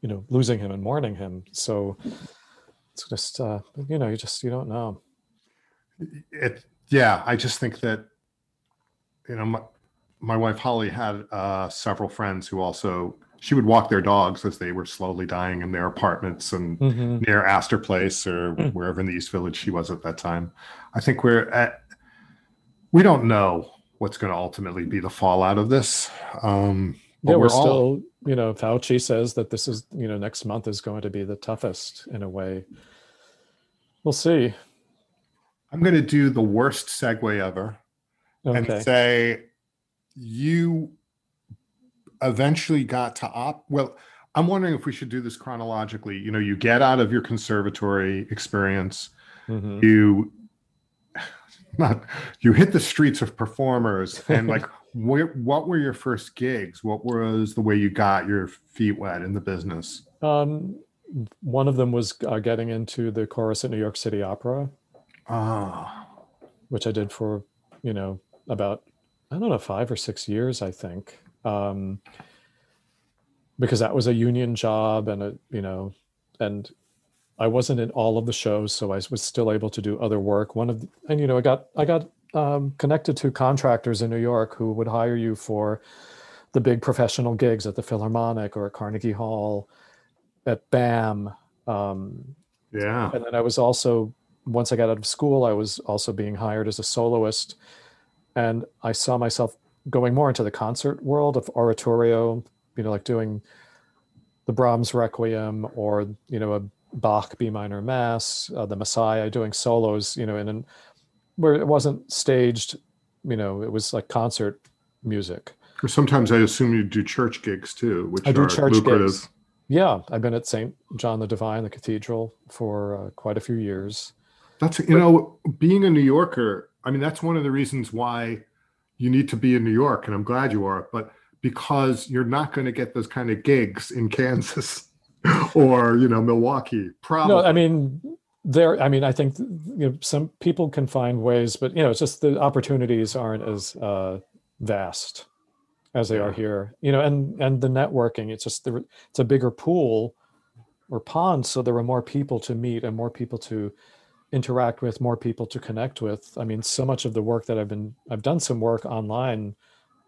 you know losing him and mourning him so it's just uh you know you just you don't know it yeah i just think that you know my, my wife holly had uh, several friends who also she would walk their dogs as they were slowly dying in their apartments and Mhm. near astor place or Mm. wherever in the east village she was at that time i think we're at we don't know what's going to ultimately be the fallout of this um but yeah we're, we're all still you know fauci says that this is you know next month is going to be the toughest in a way we'll see i'm going to do the worst segue ever okay and say you eventually got to op well i'm wondering if we should do this chronologically. You know you get out of your conservatory experience. Mhm. you <sighs> not you hit the streets of performers and like <laughs> where, what were your first gigs? What was the way you got your feet wet in the business? Um one of them was uh, getting into the chorus at new york city opera. Ah. Which I did for, you know, about I don't know five or six years, I think, um, because that was a union job, and a you know, and I wasn't in all of the shows, so I was still able to do other work. One of the, and you know, I got I got um, connected to contractors in New York who would hire you for the big professional gigs at the Philharmonic or at Carnegie Hall, at BAM. Um, Yeah. and then I was also once I got out of school, I was also being hired as a soloist, and I saw myself going more into the concert world of oratorio. You know, like doing the Brahms Requiem or you know a Bach B minor Mass, uh, the Messiah, doing solos. You know, in an, where it wasn't staged. You know, it was like concert music. Or sometimes I assume you do church gigs too, which I do church lucrative. gigs. Yeah, I've been at St. John the Divine, the cathedral, for uh, quite a few years. That's you know, being a New Yorker. I mean, that's one of the reasons why you need to be in New York, and I'm glad you are. But because you're not going to get those kind of gigs in <laughs> Kansas or you know Milwaukee. Probably. No, I mean there. I mean, I think you know some people can find ways, but you know, it's just the opportunities aren't as uh, vast as they are here. You know, and and the networking. It's just there, it's a bigger pool or pond, so there are more people to meet and more people to interact with, more people to connect with. I mean, so much of the work that I've been I've done some work online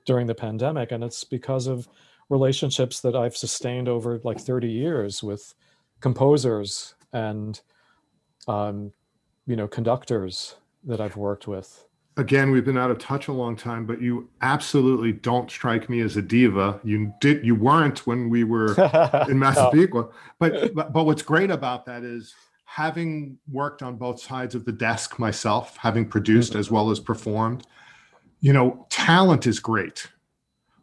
during the pandemic, and it's because of relationships that I've sustained over like 30 years with composers and um, you know conductors that I've worked with. again we've been out of touch a long time but you absolutely don't strike me as a diva you did you weren't when we were <laughs> in No. Massapequa but, but but what's great about that is having worked on both sides of the desk myself having produced as well as performed you know talent is great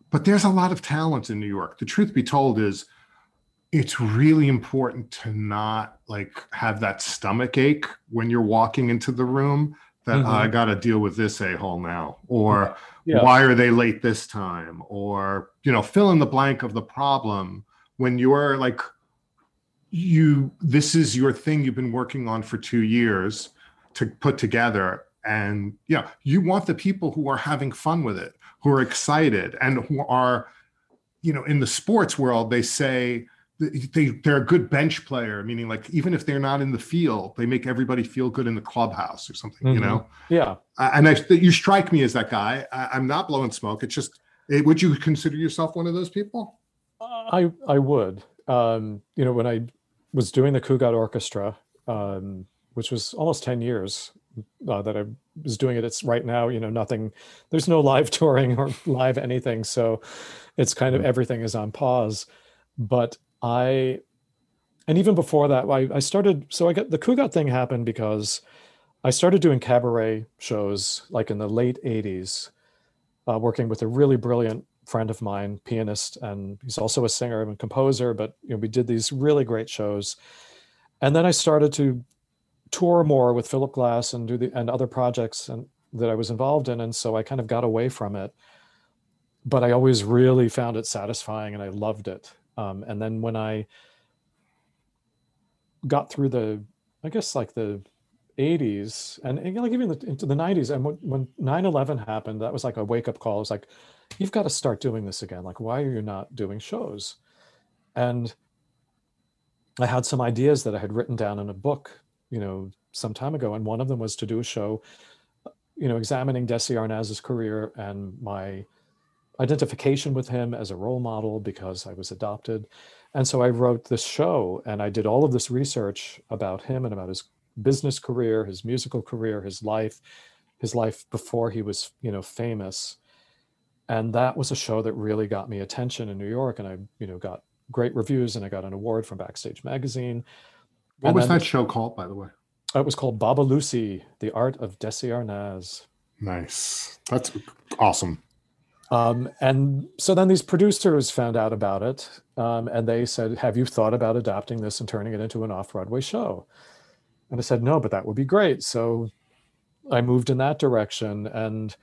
but there's a lot of talent in New York the truth be told is it's really important to not like have that stomach ache when you're walking into the room that Mhm. I got to deal with this a-hole now or Yeah. why are they late this time or you know fill in the blank of the problem when you're like you this is your thing you've been working on for 2 years to put together and yeah you want the people who are having fun with it who are excited and who are you know in the sports world they say they they're a good bench player meaning like even if they're not in the field they make everybody feel good in the clubhouse or something you Mhm. know Yeah. and I, you strike me as that guy. I, I'm not blowing smoke. It's just, eh, would you consider yourself one of those people? I I would. Um, you know, when I was doing the Cugat Orchestra, um, which was almost ten years uh, that I was doing it. It's right now. You know, nothing. There's no live <laughs> touring or live anything, so it's kind of Mhm. everything is on pause. But I, and even before that, I, I started. So I got the Cugat thing happened because I started doing cabaret shows like in the late '80s, uh, working with a really brilliant friend of mine, pianist, and he's also a singer and composer. But you know, we did these really great shows, and then I started to tour more with Philip Glass and do the and other projects and that I was involved in, and so I kind of got away from it. But I always really found it satisfying, and I loved it. Um, and then when I got through the, I guess like the 80s and, and like even the, into the 90s and when, when 9-11 happened that was like a wake-up call it was like you've got to start doing this again like why are you not doing shows and i had some ideas that i had written down in a book you know some time ago and one of them was to do a show uh, you know examining desi arnaz's career and my identification with him as a role model because i was adopted and so i wrote this show and i did all of this research about him and about his business career, his musical career, his life, his life before he was, you know, famous. And that was a show that really got me attention in New York. And I, you know, got great reviews and I got an award from Backstage Magazine. What And was then- that show called, by the way? It was called Baba Lucy, The Art of Desi Arnaz. Nice. That's awesome. Um, and so then these producers found out about it um, and they said, Have you thought about adapting this and turning it into an off Broadway show? And I said, No, but that would be great. So I moved in that direction and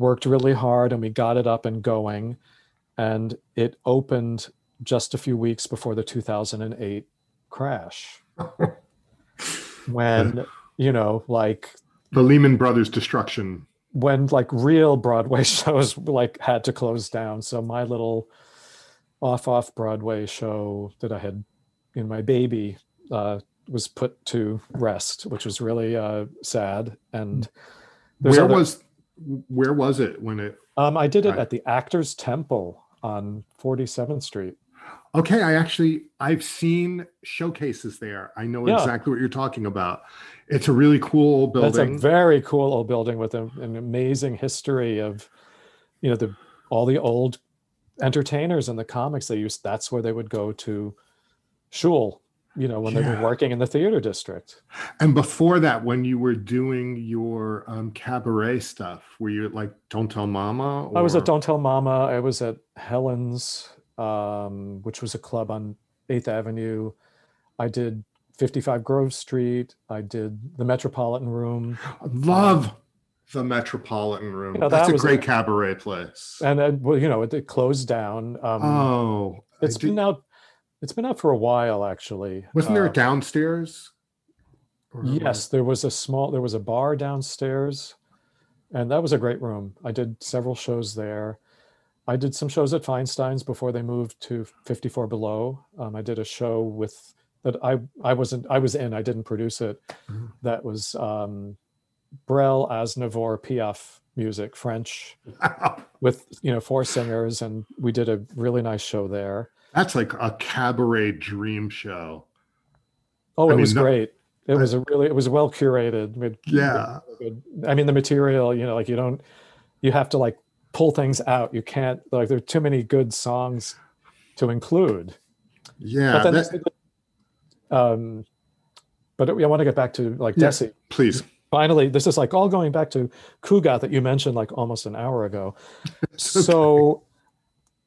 worked really hard and we got it up and going. And it opened just a few weeks before the 2008 crash. <laughs> when, you know, like The Lehman Brothers destruction. when like real Broadway <laughs> shows like had to close down. So my little off off Broadway show that I had in my baby uh, was put to rest, which was really uh, sad. And Where other- was where was it when it um, I did it Right. at the Actors Temple on 47th Street. Okay, I actually I've seen showcases there. I know Yeah. exactly what you're talking about. It's a really cool old building. That's a very cool old building with a- an amazing history of, you know, the all the old entertainers and the comics they used. That's where they would go to shul, you know, when they were working in the theater district. and before that, when you were doing your um, cabaret stuff, were you at, like Don't Tell Mama? I was at Don't Tell Mama. I was at Helen's, um, which was a club on Eighth Avenue. I did 55 Grove Street. I did the Metropolitan Room, Love the Metropolitan Room. You know, that That's a was a- great cabaret place. and uh, well, you know, it, it closed down. Um, oh, it's been out. It's been out for a while, actually. wasn't there Uh, a downstairs? Or Yes, there was a small. There was a bar downstairs, and that was a great room. I did several shows there. I did some shows at Feinstein's before they moved to 54 Below. Um, I did a show with that I I wasn't I was in. I didn't produce it. Mhm. That was um, Brel, Aznavour, Piaf music, French, <laughs> with you know four singers, and we did a really nice show there. That's like a cabaret dream show. Oh, I it mean, was great. It I- was a really it was well curated. Yeah. I mean, the material, you know, like you don't, you have to like pull things out. You can't like there are too many good songs to include. Yeah. but that- um, but I want to get back to like Yeah. Desi. please. Finally, this is like all going back to Cugat that you mentioned like almost an hour ago. <laughs> So,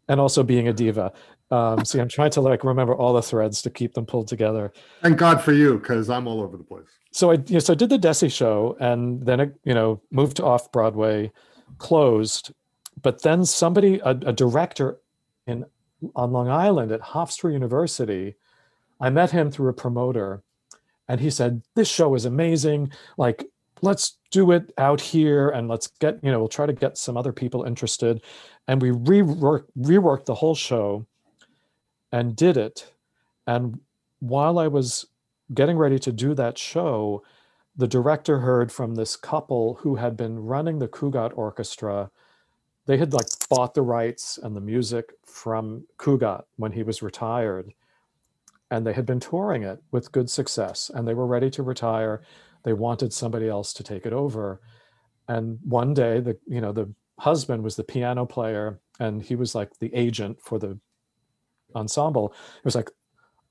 and also being a diva. Um, see, I'm trying to like remember all the threads to keep them pulled together. Thank God for you, because I'm all over the place. so I you know, so I did the Desi show and then it you know moved to off Broadway, closed, but then somebody a, a director in on Long Island at Hofstra University, I met him through a promoter, and he said this show is amazing. Like let's do it out here and let's get you know we'll try to get some other people interested, and we reworked reworked the whole show, and did it, and while I was getting ready to do that show, the director heard from this couple who had been running the Cugat Orchestra. They had like bought the rights and the music from Cugat when he was retired. And they had been touring it with good success and they were ready to retire. They wanted somebody else to take it over. And one day the you know the husband was the piano player and he was like the agent for the ensemble. It was like,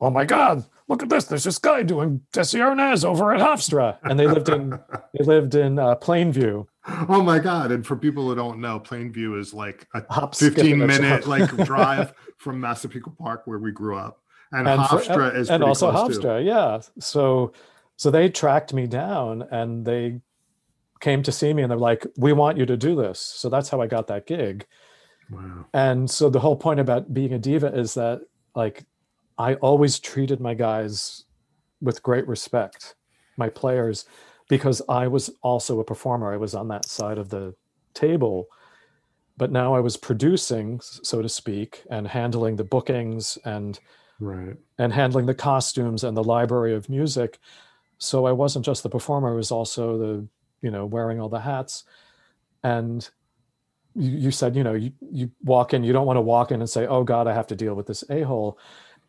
oh my God, look at this. There's this guy doing Desi Arnaz over at Hofstra. And they lived in <laughs> they lived in uh, Plainview. oh my God. And for people who don't know, Plainview is like a Hop, 15 minute like drive from Massapequa Park where we grew up. And, And for- Hofstra is and also close too. Hofstra, yeah. So so they tracked me down and they came to see me and they're like, we want you to do this. So that's how I got that gig. Wow. And so the whole point about being a diva is that like I always treated my guys with great respect, my players, because I was also a performer. I was on that side of the table. But now I was producing, so to speak, and handling the bookings and Right. and handling the costumes and the library of music. So I wasn't just the performer, I was also the, you know, wearing all the hats. And you, you said, you know, you, you walk in, you don't want to walk in and say, oh God, I have to deal with this a-hole.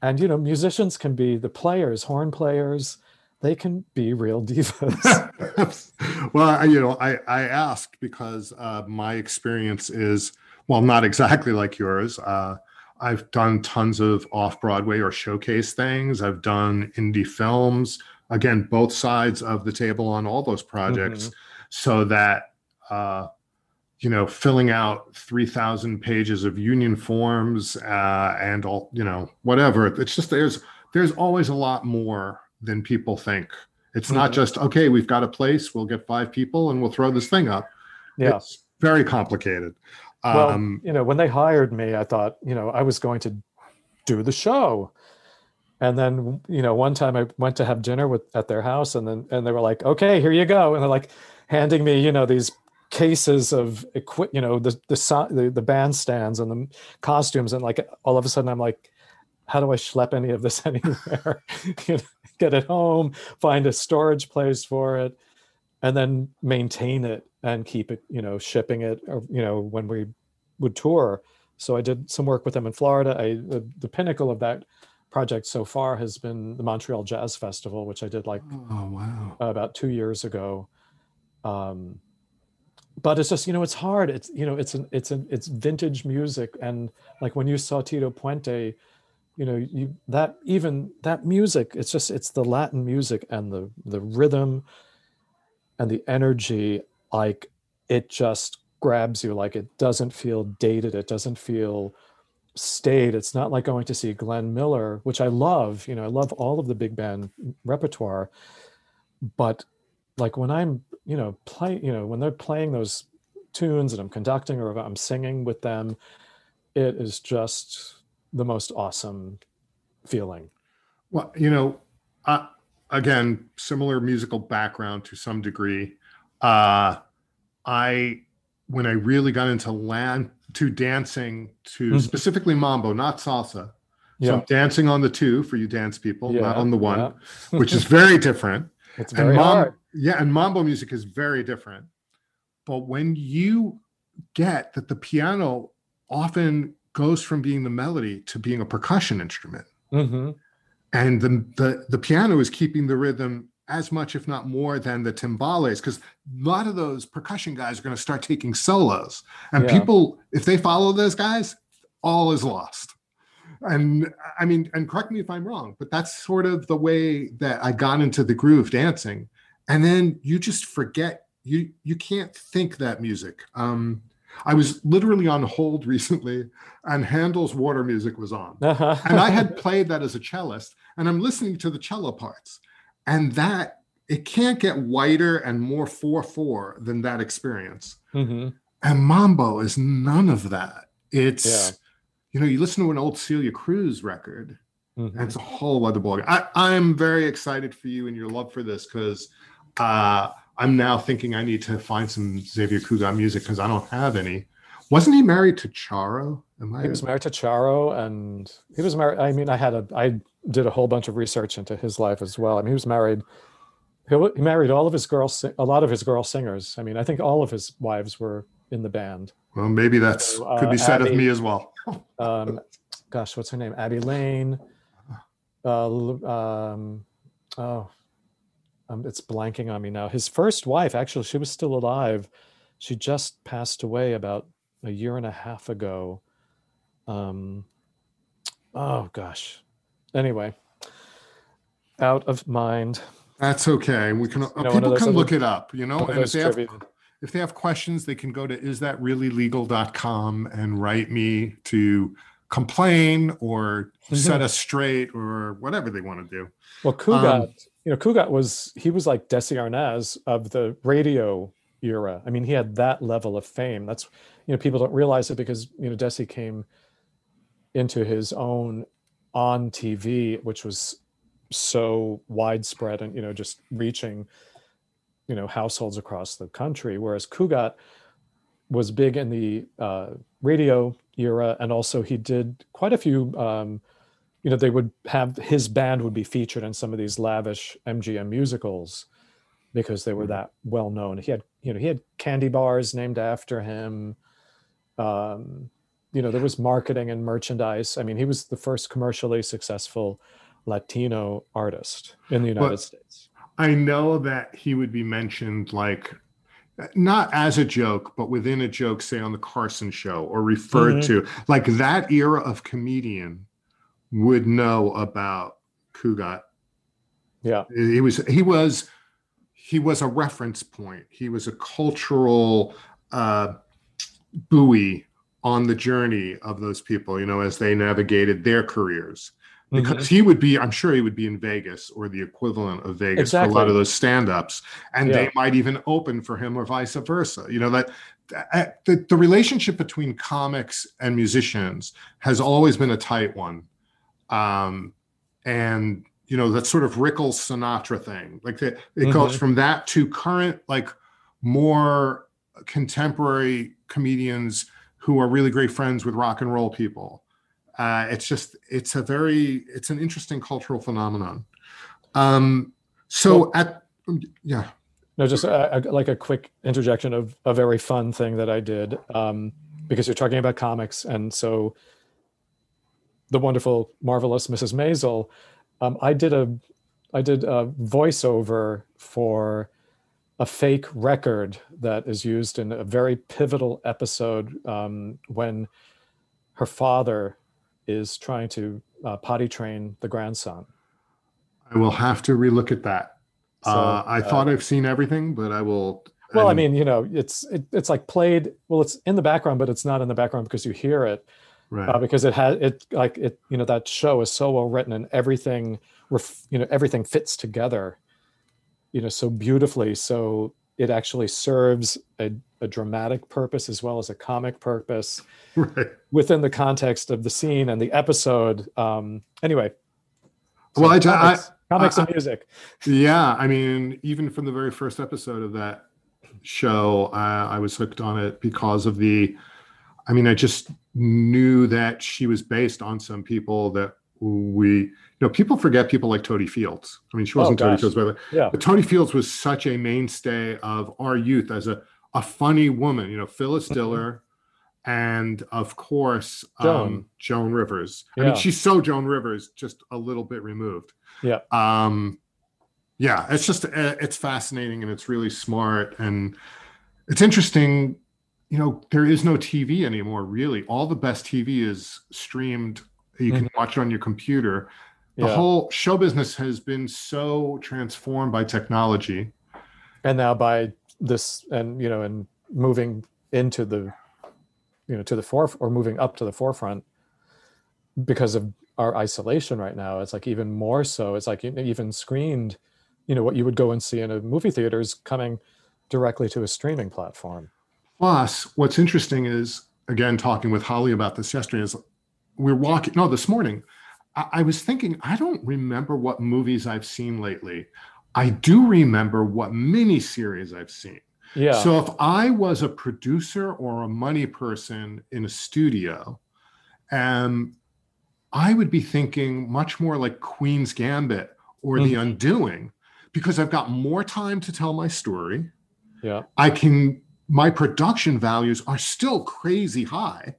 And, you know, musicians can be the players, horn players, they can be real <laughs> divas. <laughs> well, I, you know, I, I asked because uh, my experience is, well, not exactly like yours. Uh, I've done tons of off Broadway or showcase things. I've done indie films. Again, both sides of the table on all those projects, so that uh, you know, filling out three thousand pages of union forms uh, and all, you know, whatever. It's just there's there's always a lot more than people think. It's not Mhm. just okay. We've got a place. We'll get five people and we'll throw this thing up. yeah. It's very complicated. Well, Um, you know, when they hired me, I thought, you know, I was going to do the show. And then, you know, one time I went to have dinner with at their house and then and they were like, "Okay, here you go." And they're like handing me, you know, these cases of equip, you know, the the the, the bandstands and the costumes and like all of a sudden I'm like how do I schlep any of this <laughs> anywhere? <laughs> you know, get it home, find a storage place for it, and then maintain it and keep it, you know, shipping it, or, you know, when we would tour So I did some work with them in Florida. I the, the pinnacle of that project so far has been the Montreal Jazz Festival, which I did like Oh wow. about two years ago. Um, but it's just you know it's hard. It's you know it's an it's an it's vintage music, and like when you saw Tito Puente, you know you that even that music. It's just it's the Latin music and the the rhythm and the energy. Like it just grabs you. Like it doesn't feel dated. It doesn't feel stayed. It's not like going to see Glenn Miller, which I love. You know I love all of the big band repertoire, but like when I'm, you know, play, you know, when they're playing those tunes and I'm conducting or I'm singing with them, it is just the most awesome feeling. Well, you know, uh, again, similar musical background to some degree. Uh, I, when I really got into land to dancing to Mhm. specifically mambo, not salsa. So Yeah, I'm dancing on the two for you dance people, not on the one, yeah. which is <laughs> very different. it's very mam- hard. Yeah, and mambo music is very different. But when you get that the piano often goes from being the melody to being a percussion instrument, hmm and the the, the piano is keeping the rhythm as much, if not more, than the timbales, because a lot of those percussion guys are going to start taking solos, and Yeah. people, if they follow those guys, all is lost. And I mean, and correct me if I'm wrong, but that's sort of the way that I got into the groove dancing. And then you just forget you you can't think that music. Um, I was literally on hold <laughs> recently, and Handel's Water Music was on and I had <laughs> played that as a cellist, and I'm listening to the cello parts, and that it can't get whiter and more four four than that experience. hmm And mambo is none of that. It's Yeah. you know you listen to an old Celia Cruz record, hmm and it's a whole other ballgame. I, I'm very excited for you and your love for this because uh, I'm now thinking I need to find some Xavier Cugat music because I don't have any. Wasn't he married to Charo? Am I? He was married to Charo, and he was married. I mean, I had a, I did a whole bunch of research into his life as well. I mean, he was married. He, he married all of his girl, si- a lot of his girl singers. I mean, I think all of his wives were in the band. well, maybe that's So, uh, could be said of me as well. <laughs> Um, gosh, what's her name? Abby Lane. Uh, um, oh, um, it's blanking on me now. His first wife, actually, she was still alive. She just passed away about a year and a half ago. Um, oh gosh. Anyway, out of mind. That's okay. We can uh, You know, people can look it up, you know, and if they have trivia- if they have questions, they can go to isthatreallylegal.com and write me to complain or Mm-hmm. set us straight or whatever they want to do. Well, Cugat, Um, you know, Cugat was he was like Desi Arnaz of the radio era. I mean, he had that level of fame. That's you know, people don't realize it because you know Desi came into his own on TV, which was so widespread and you know just reaching you know households across the country. Whereas Cugat was big in the uh, radio era, and also he did quite a few. Um, you know, they would have his band would be featured in some of these lavish MGM musicals because they were Mhm. that well known. He had, you know, he had candy bars named after him. Um, you know, there was marketing and merchandise. I mean, he was the first commercially successful Latino artist in the United But- States. I know that he would be mentioned like not as a joke, but within a joke, say on the Carson show or referred Mhm. to. Like that era of comedian would know about Cugat. Yeah. he was he was he was a reference point. He was a cultural uh buoy on the journey of those people you know as they navigated their careers. Because he would be i'm sure he would be in vegas or the equivalent of vegas for a lot of those stand-ups. And Yeah. they might even open for him or vice versa. You know that that- the, the relationship between comics and musicians has always been a tight one um and you know that sort of Rickles Sinatra thing. Like that, it goes Mhm. from that to current, like more contemporary comedians who are really great friends with rock and roll people. Uh, it's just, it's a very, it's an interesting cultural phenomenon. Um, so Well- at, yeah, No, just a, a- like a quick interjection of a very fun thing that I did. Um, because you're talking about comics, and so the wonderful, marvelous Mrs. Maisel. Um, I did a I did a voiceover for a fake record that is used in a very pivotal episode um, when her father is trying to uh, potty train the grandson. I will have to relook at that. So, uh, I uh, thought I've seen everything, but I will. Well, I mean, you know, it's it, it's like played. Well, it's in the background, but it's not in the background because you hear it. Right. Uh, because it has it like it you know that show is so well written and everything you know everything fits together you know so beautifully so it actually serves a, a dramatic purpose as well as a comic purpose <laughs> right. within the context of the scene and the episode um anyway so well I, comics, I, comics I, and music yeah i mean even from the very first episode of that show I was hooked on it because of the i mean i just knew that she was based on some people that we you know people forget people like Totie Fields. I mean, she wasn't oh, Totie Fields, but yeah. but Totie Fields was such a mainstay of our youth as a a funny woman. You know, Phyllis mm-hmm. Diller, and of course Joan, um, Joan Rivers. Yeah. I mean, she's so Joan Rivers, just a little bit removed. Yeah. Um, yeah, it's just uh, it's fascinating and it's really smart and it's interesting. You know, there is no TV anymore. Really, all the best TV is streamed you can mm-hmm. watch it on your computer. The yeah. whole show business has been so transformed by technology. And now by this and you know and moving into the you know to the fore or moving up to the forefront because of our isolation right now it's like even more so it's like even screened you know what you would go and see in a movie theater is coming directly to a streaming platform plus what's interesting is again talking with holly about this yesterday is we're walking no this morning I, I was thinking i don't remember what movies i've seen lately. I do remember what miniseries i've seen. Yeah. So if i was a producer or a money person in a studio um i would be thinking much more like queen's gambit or mm-hmm. the undoing because i've got more time to tell my story. Yeah. I can my production values are still crazy high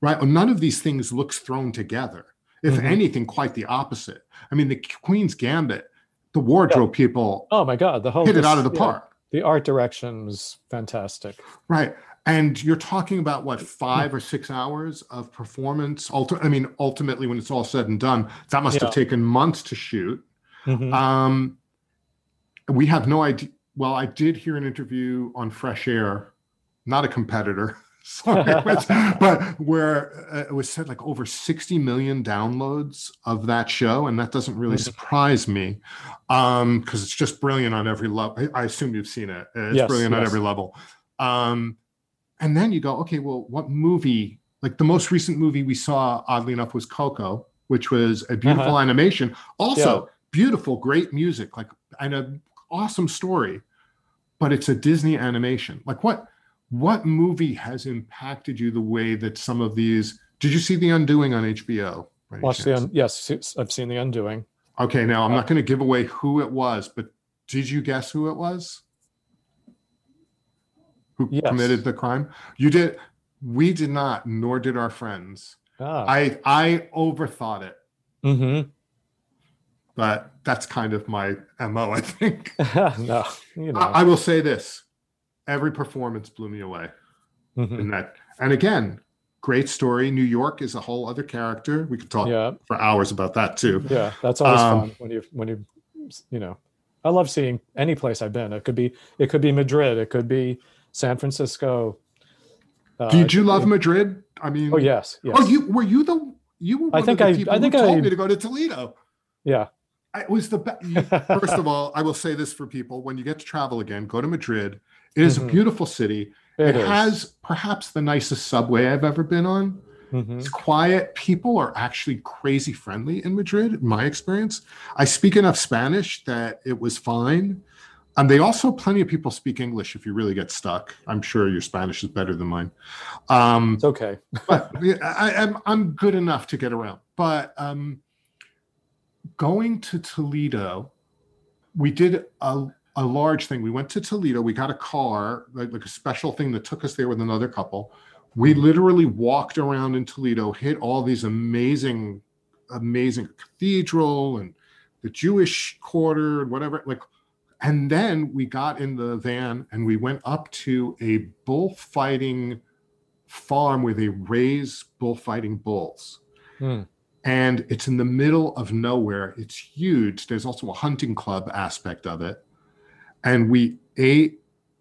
right? None of these things looks thrown together. If mm-hmm. anything, quite the opposite. I mean, the Queen's Gambit, the wardrobe yeah. people. Oh my God, the whole hit it out of the yeah, park. The art direction was fantastic. Right, and you're talking about what five or six hours of performance. Ulti- I mean, ultimately, when it's all said and done, that must yeah. have taken months to shoot. Mm-hmm. Um, we have no idea. Well, I did hear an interview on Fresh Air, not a competitor. <laughs> sorry, <laughs> but where uh, it was said like over 60 million downloads of that show, and that doesn't really mm-hmm. surprise me because um, it's just brilliant on every level. I assume you've seen it. It's yes, brilliant yes. on every level. Um, and then you go, okay, well, what movie? Like the most recent movie we saw, oddly enough, was Coco, which was a beautiful uh-huh. animation. Also, yeah. beautiful, great music, like and an awesome story. But it's a Disney animation. Like what? what movie has impacted you the way that some of these did you see the undoing on hbo watch the un, yes i've seen the undoing okay now i'm uh, not going to give away who it was but did you guess who it was who yes. committed the crime you did we did not nor did our friends ah. i i overthought it mm-hmm. But that's kind of my mo i think <laughs> no you know. I, I will say this every performance blew me away mm-hmm. in that. And again, great story. New York is a whole other character. We could talk yeah. for hours about that too. Yeah, that's always um, fun when you when you you know. I love seeing any place I've been. It could be it could be Madrid. It could be San Francisco. Uh, Did you love be, Madrid? I mean, oh yes, yes. Oh, you were you the you were. I think I. I think I told me to go to Toledo. Yeah, it was the best. First of <laughs> all, I will say this for people: when you get to travel again, go to Madrid. It is mm-hmm. a beautiful city. It, it has perhaps the nicest subway I've ever been on. Mm-hmm. It's quiet. People are actually crazy friendly in Madrid, in my experience. I speak enough Spanish that it was fine. And they also, plenty of people speak English if you really get stuck. I'm sure your Spanish is better than mine. Um, it's okay. but I, am I'm, I'm good enough to get around. But um, going to Toledo, we did a a large thing. We went to Toledo. We got a car, like, like, a special thing that took us there with another couple. We literally walked around in Toledo, hit all these amazing, amazing cathedral and the Jewish quarter and whatever. Like, and then we got in the van and we went up to a bullfighting farm where they raise bullfighting bulls. Hmm. And it's in the middle of nowhere. It's huge. There's also a hunting club aspect of it. And we ate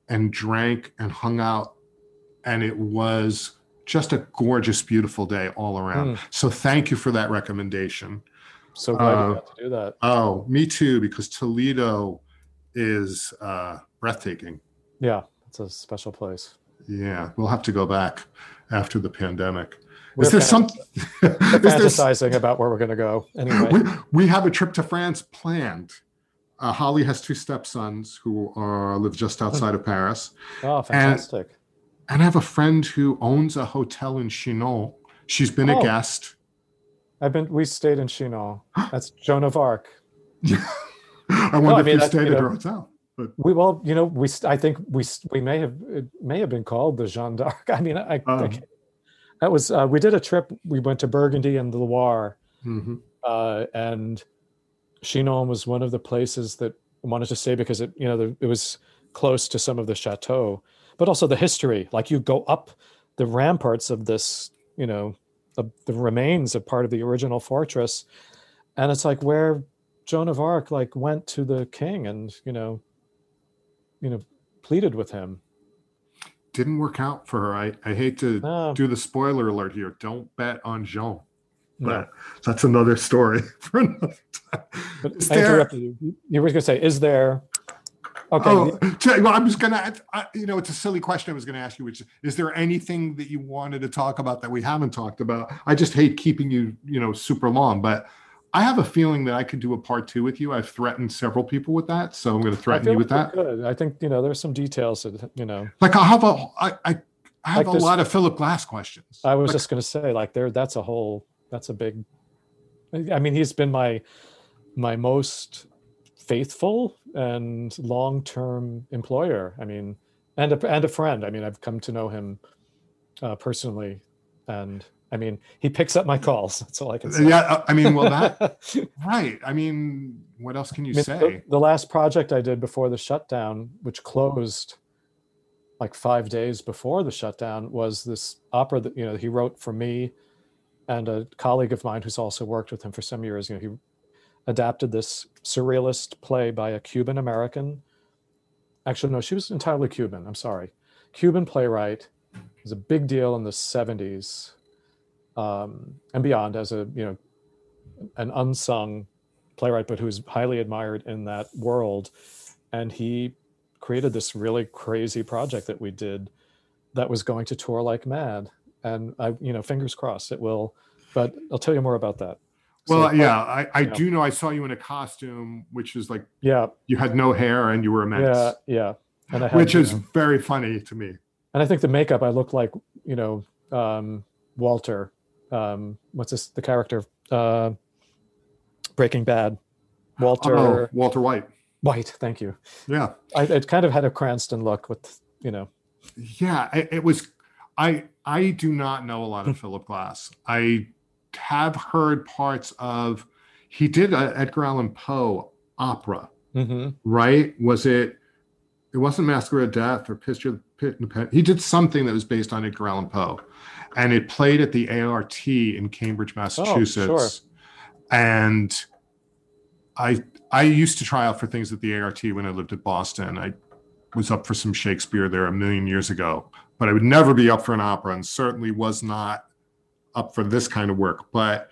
and drank and hung out. And it was just a gorgeous, beautiful day all around. Hmm. So thank you for that recommendation. So glad Uh, you got to do that. Oh, me too, because Toledo is uh, breathtaking. Yeah, it's a special place. Yeah, we'll have to go back after the pandemic. We're is there some? <laughs> We're there, fantasizing about where we're going to go. Anyway, we, we have a trip to France planned. Uh, Holly has two stepsons who are live just outside of Paris, oh, fantastic. and I have a friend who owns a hotel in Chinon. She's been a Oh. guest. I've been. We stayed in Chinon. <gasps> That's Joan of Arc. <laughs> I wonder I if you stayed you at her hotel. But. We well, you know, we. I think we. We may have. It may have been called the Jeanne d'Arc. <laughs> I mean, I. I Oh. can't- that was. Uh, we did a trip. We went to Burgundy and the Loire, hmm uh, and Chinon was one of the places that I wanted to stay because it, you know, the, it was close to some of the chateau, but also the history. Like you go up the ramparts of this, you know, the, the remains of part of the original fortress, and it's like where Joan of Arc like went to the king and you know, you know, pleaded with him. Didn't work out for her. I, I hate to No, do the spoiler alert here. Don't bet on Jean. no. But that's another story <laughs> for another time. Is I there- interrupted you. You- were going to say, is there? Okay. Oh, what, I'm just gonna. You know, it's a silly question. I was gonna ask you, which is there anything that you wanted to talk about that we haven't talked about? I just hate keeping you, you know, super long, but I have a feeling that I could do a part two with you. I've threatened several people with that, so I'm going to threaten you with that. could. I think you know there's some details that you know. Like I have a, I, I, I have Like a lot of Philip Glass questions. I was Like, just going to say like there. That's a whole. That's a big. I mean, he's been my my most faithful and long term employer. I mean, and a, and a friend. I mean, I've come to know him uh, personally, and I mean, he picks up my calls. That's all I can say. yeah. Uh, I mean, well, that <laughs> right. I mean, what else can you I mean, say? the, the last project I did before the shutdown, which closed like five days before the shutdown, was this opera that you know he wrote for me and a colleague of mine who's also worked with him for some years. You know, he adapted this surrealist play by a Cuban American. Actually, no, she was entirely Cuban. I'm sorry, Cuban playwright. It was a big deal in the '70s um, and beyond as a you know an unsung playwright, but who's highly admired in that world. And he created this really crazy project that we did that was going to tour like mad. And I, you know, fingers crossed it will. But I'll tell you more about that. So, well, yeah, I, I yeah. do know. I saw you in a costume, which is like yeah, you had no hair and you were immense, yeah, yeah. And I had, which is know, very funny to me. and I think the makeup I looked like, you know, um, Walter. Um, what's this? The character, uh, Breaking Bad. Walter Oh, Walter White. White. Thank you. Yeah, I, it kind of had a Cranston look with, you know, yeah. It, it was. I I do not know a lot of Philip Glass. I have heard parts of. He did a Edgar Allan Poe opera, hmm right? Was it? It wasn't Masquerade of Death or Picture Pit and Pen. He did something that was based on Edgar Allan Poe, and it played at the ART in Cambridge, Massachusetts. Oh, sure. And I I used to try out for things at the ART when I lived at Boston. I was up for some Shakespeare there a million years ago, but I would never be up for an opera, and certainly was not up for this kind of work. But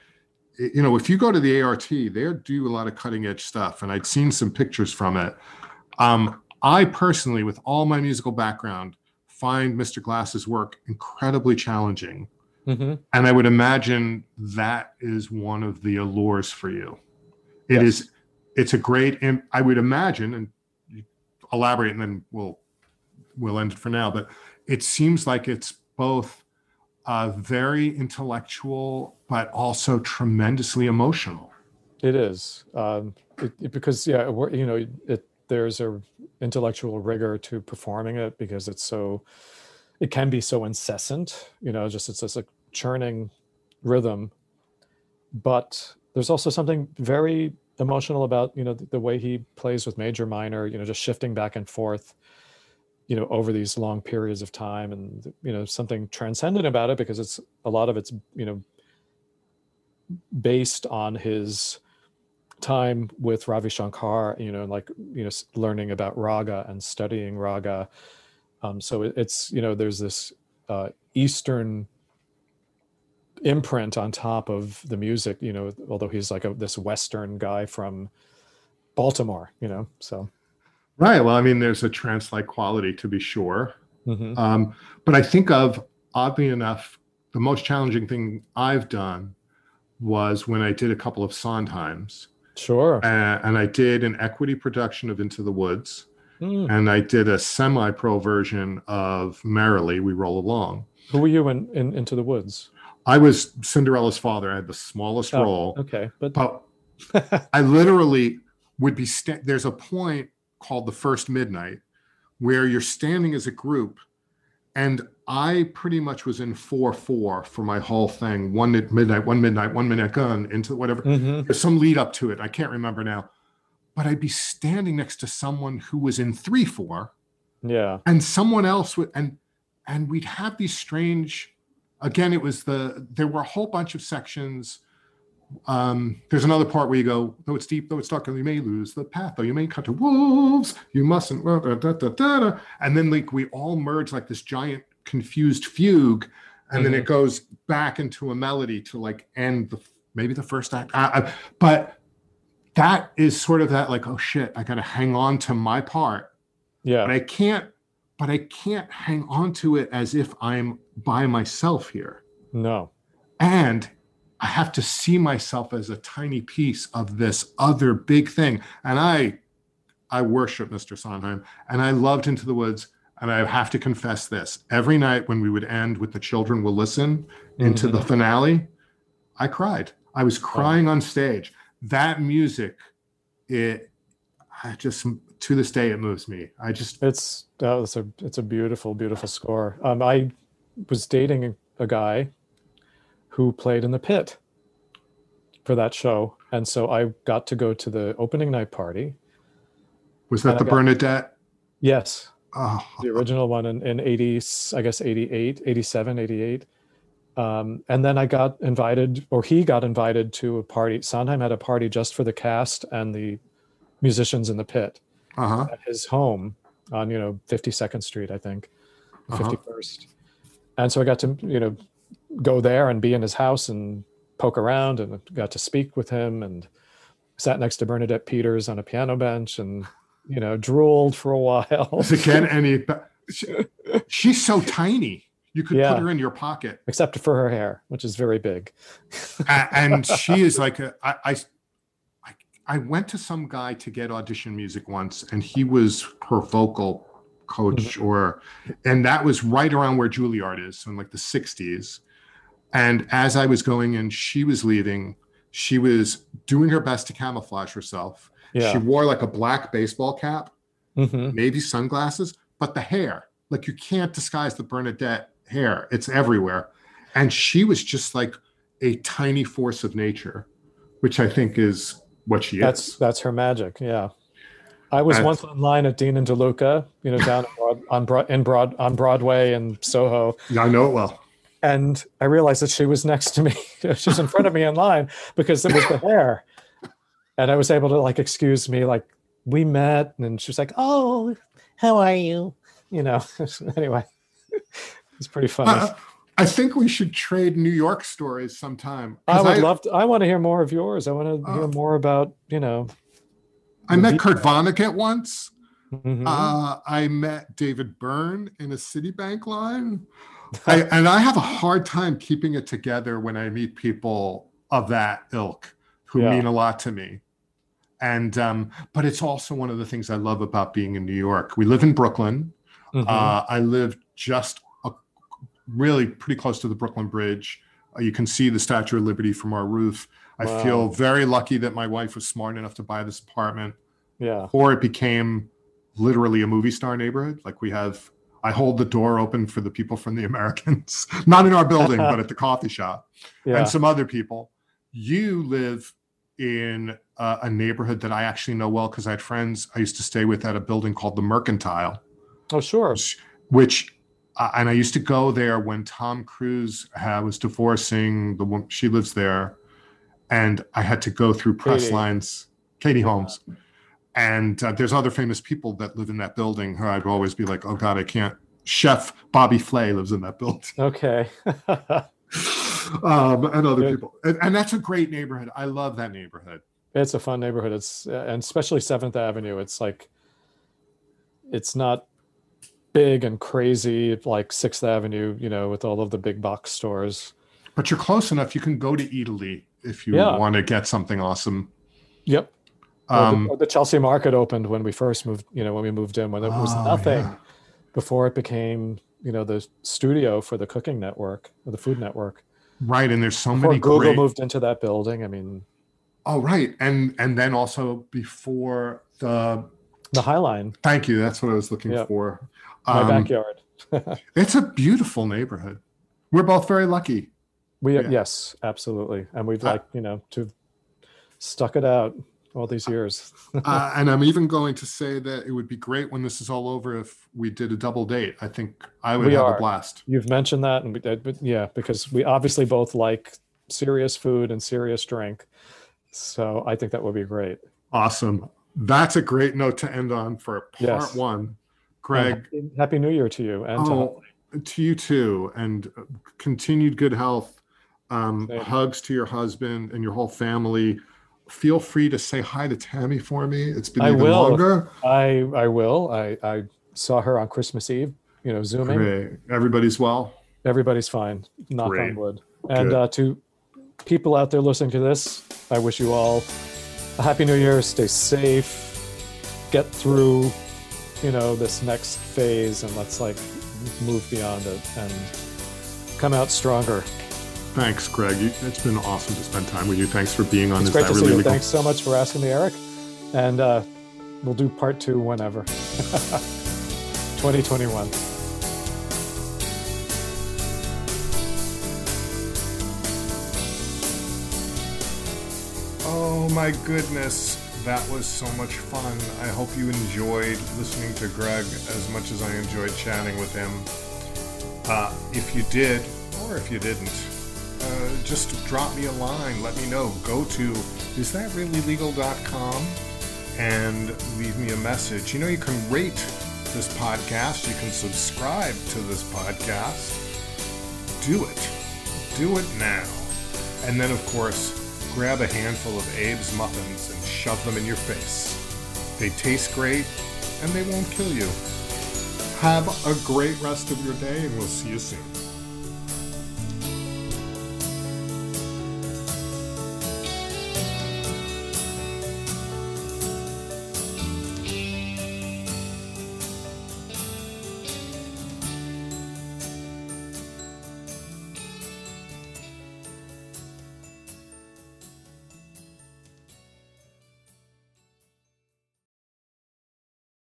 you know, if you go to the ART, they do a lot of cutting edge stuff, and I'd seen some pictures from it. Um, I personally, with all my musical background, find Mr. Glass's work incredibly challenging. hmm And I would imagine that is one of the allures for you. It Yes. is. It's a great. I would imagine, and elaborate, and then we'll we'll end it for now. But it seems like it's both uh, very intellectual, but also tremendously emotional. It is um, it, it- because yeah, you know, it, there's a intellectual rigor to performing it because it's so it can be so incessant you know just it's just a churning rhythm. But there's also something very emotional about you know the, the way he plays with major minor you know just shifting back and forth you know over these long periods of time and you know something transcendent about it because it's a lot of it's you know based on his time with Ravi Shankar, you know, like you know, learning about raga and studying raga. Um, so it, it's you know, there's this uh, Eastern imprint on top of the music. You know, although he's like a, this Western guy from Baltimore. You know, so right. Well, I mean, there's a trance-like quality to be sure, mhm. um, but I think of oddly enough, the most challenging thing I've done was when I did a couple of Sondheims. Sure. Uh, and I did an equity production of Into the Woods, Mm. and I did a semi-pro version of Merrily We Roll Along. Who were you in, in Into the Woods? I was Cinderella's father. I had the smallest Oh, role, Okay, but but <laughs> I literally would be. There's a point called the first midnight where you're standing as a group, and I pretty much was in four four for my whole thing. One at midnight, one midnight, one minute gun into whatever. Mhm. There's some lead up to it. I can't remember now, but I'd be standing next to someone who was in three four, yeah, and someone else would, and and we'd have these strange. Again, it was the there were a whole bunch of sections. Um, there's another part where you go, though it's deep, though it's dark, and you may lose the path, though you may cut to wolves, you mustn't, da, da, da, da, da. and then like we all merge like this giant confused fugue, and then it mm-hmm. goes back into a melody to like end the maybe the first act. I, I, but that is sort of that like, oh shit, I got to hang on to my part yeah, but I can't but I can't hang on to it as if I'm by myself here. no, And I have to see myself as a tiny piece of this other big thing. And I I worship Mr. Sondheim and I loved Into the Woods. And I have to confess this. Every night when we would end with the children will listen into the finale, I cried. I was crying on stage. That music, it I just to this day it moves me. I just It's that was a it's a beautiful beautiful score. Um, I was dating a, guy who played in the pit for that show, and so I got to go to the opening night party. was that the got- Bernadette Yes, Oh, the original one in, in 80 i guess 88 87 88 um, and then i got invited or he got invited to a party sondheim had a party just for the cast and the musicians in the pit uh-huh. at his home on you know 52nd street i think Uh-huh. 51st and so i got to you know go there and be in his house and poke around and got to speak with him and sat next to bernadette peters on a piano bench and you know drooled for a while Again, any she, she's so tiny. You could Yeah. put her in your pocket. except for her hair, which is very big. And <laughs> she is like a, I, I I went to some guy to get audition music once and he was her vocal coach mm-hmm. or and that was right around where Juilliard is so in like the 60s and as I was going in she was leaving she was doing her best to camouflage herself she wore like a black baseball cap hmm maybe sunglasses, but the hair, like you can't disguise the Bernadette hair. It's everywhere. And she was just like a tiny force of nature, which I think is what she That's is. that's her magic. Yeah. I was That's- once online at Dean and DeLuca, you know, down Broad, on Broad in Broad on Broadway in Soho, Yeah, I know it well. and I realized that she was next to me. <laughs> she was in front of me in line because it was the hair, and I was able to like excuse me, like we met, and she was like, "Oh, how are you?" You know. <laughs> anyway, it's pretty funny. Uh, I think we should trade New York stories sometime. I would love to. I want to hear more of yours. I want to Uh, hear more about you know. I met Kurt Vonnegut once. mhm. Uh, I met David Byrne in a Citibank line. <laughs> I, and I have a hard time keeping it together when I meet people of that ilk who Yeah. mean a lot to me. And um, but it's also one of the things I love about being in New York. We live in Brooklyn. Mhm. Uh, I live just a, really pretty close to the Brooklyn Bridge. Uh, you can see the Statue of Liberty from our roof. I Wow. feel very lucky that my wife was smart enough to buy this apartment yeah. or it became literally a movie star neighborhood. Like we have I hold the door open for the people from the <laughs> Americans, not in our building, but at the coffee shop, <laughs> Yeah. and some other people. You live in uh, a neighborhood that I actually know well because I had friends I used to stay with at a building called the Mercantile, oh, sure. which, uh, and I used to go there when Tom Cruise was divorcing the woman. She lives there, and I had to go through press Katie. lines. Katie Holmes. And uh, there's other famous people that live in that building who I'd always be like, oh God, I can't. Chef Bobby Flay lives in that building. Okay. <laughs> um, and other Good. people. And, and that's a great neighborhood. I love that neighborhood. It's a fun neighborhood. It's uh, and especially Seventh Avenue. It's like it's not big and crazy like Sixth Avenue, you know, with all of the big box stores. But you're close enough. You can go to Eataly if you Yeah. want to get something awesome. Yep. The- Um, or the, Chelsea Market opened when we first moved. You know, when we moved in, when it was oh, nothing yeah. before it became, you know, the studio for the Cooking Network or the Food Network. Right. And there's so Before many Google great. moved into that building. I mean, Oh, right. And and then also before the the High Line, thank you. That's what I was looking Yeah. for. my Um, backyard. <laughs> It's a beautiful neighborhood. We're both very lucky. We yeah. yes, absolutely, and we've Uh, like you know to stuck it out all these years. <laughs> uh, and I'm even going to say that it would be great when this is all over if we did a double date. I think I would We have are. a blast. You've mentioned that, and we, uh, but yeah, because we obviously both like serious food and serious drink, so I think that would be great. Awesome. That's a great note to end on for part Yes. one. Greg, happy, happy New Year to you and to oh, to you too, and continued good health. Um, hugs to your husband and your whole family. Feel free to say hi to Tammy for me. It's been I even will. longer. I I will. I I saw her on Christmas Eve. You know, zooming. Great. Everybody's well. Everybody's fine. Knock Great. on wood. And uh, to people out there listening to this, I wish you all a happy new year. Stay safe. Get through, you know, this next phase, and let's like move beyond it and come out stronger. Thanks, Greg. It's been awesome to spend time with you. Thanks for being on It's Is great to see Really you. Legal? Thanks so much for asking me, Eric. And uh, we'll do part two whenever. <laughs> 2021. Oh my goodness, that was so much fun. I hope you enjoyed listening to Greg as much as I enjoyed chatting with him. Uh, if you did, or if you didn't, uh, just drop me a line. Let me know. Go to isthatreallylegal.com and leave me a message. You know, you can rate this podcast, you can subscribe to this podcast. Do it. Do it now. And then, of course, grab a handful of Abe's muffins and shove them in your face. They taste great and they won't kill you. Have a great rest of your day, and we'll see you soon.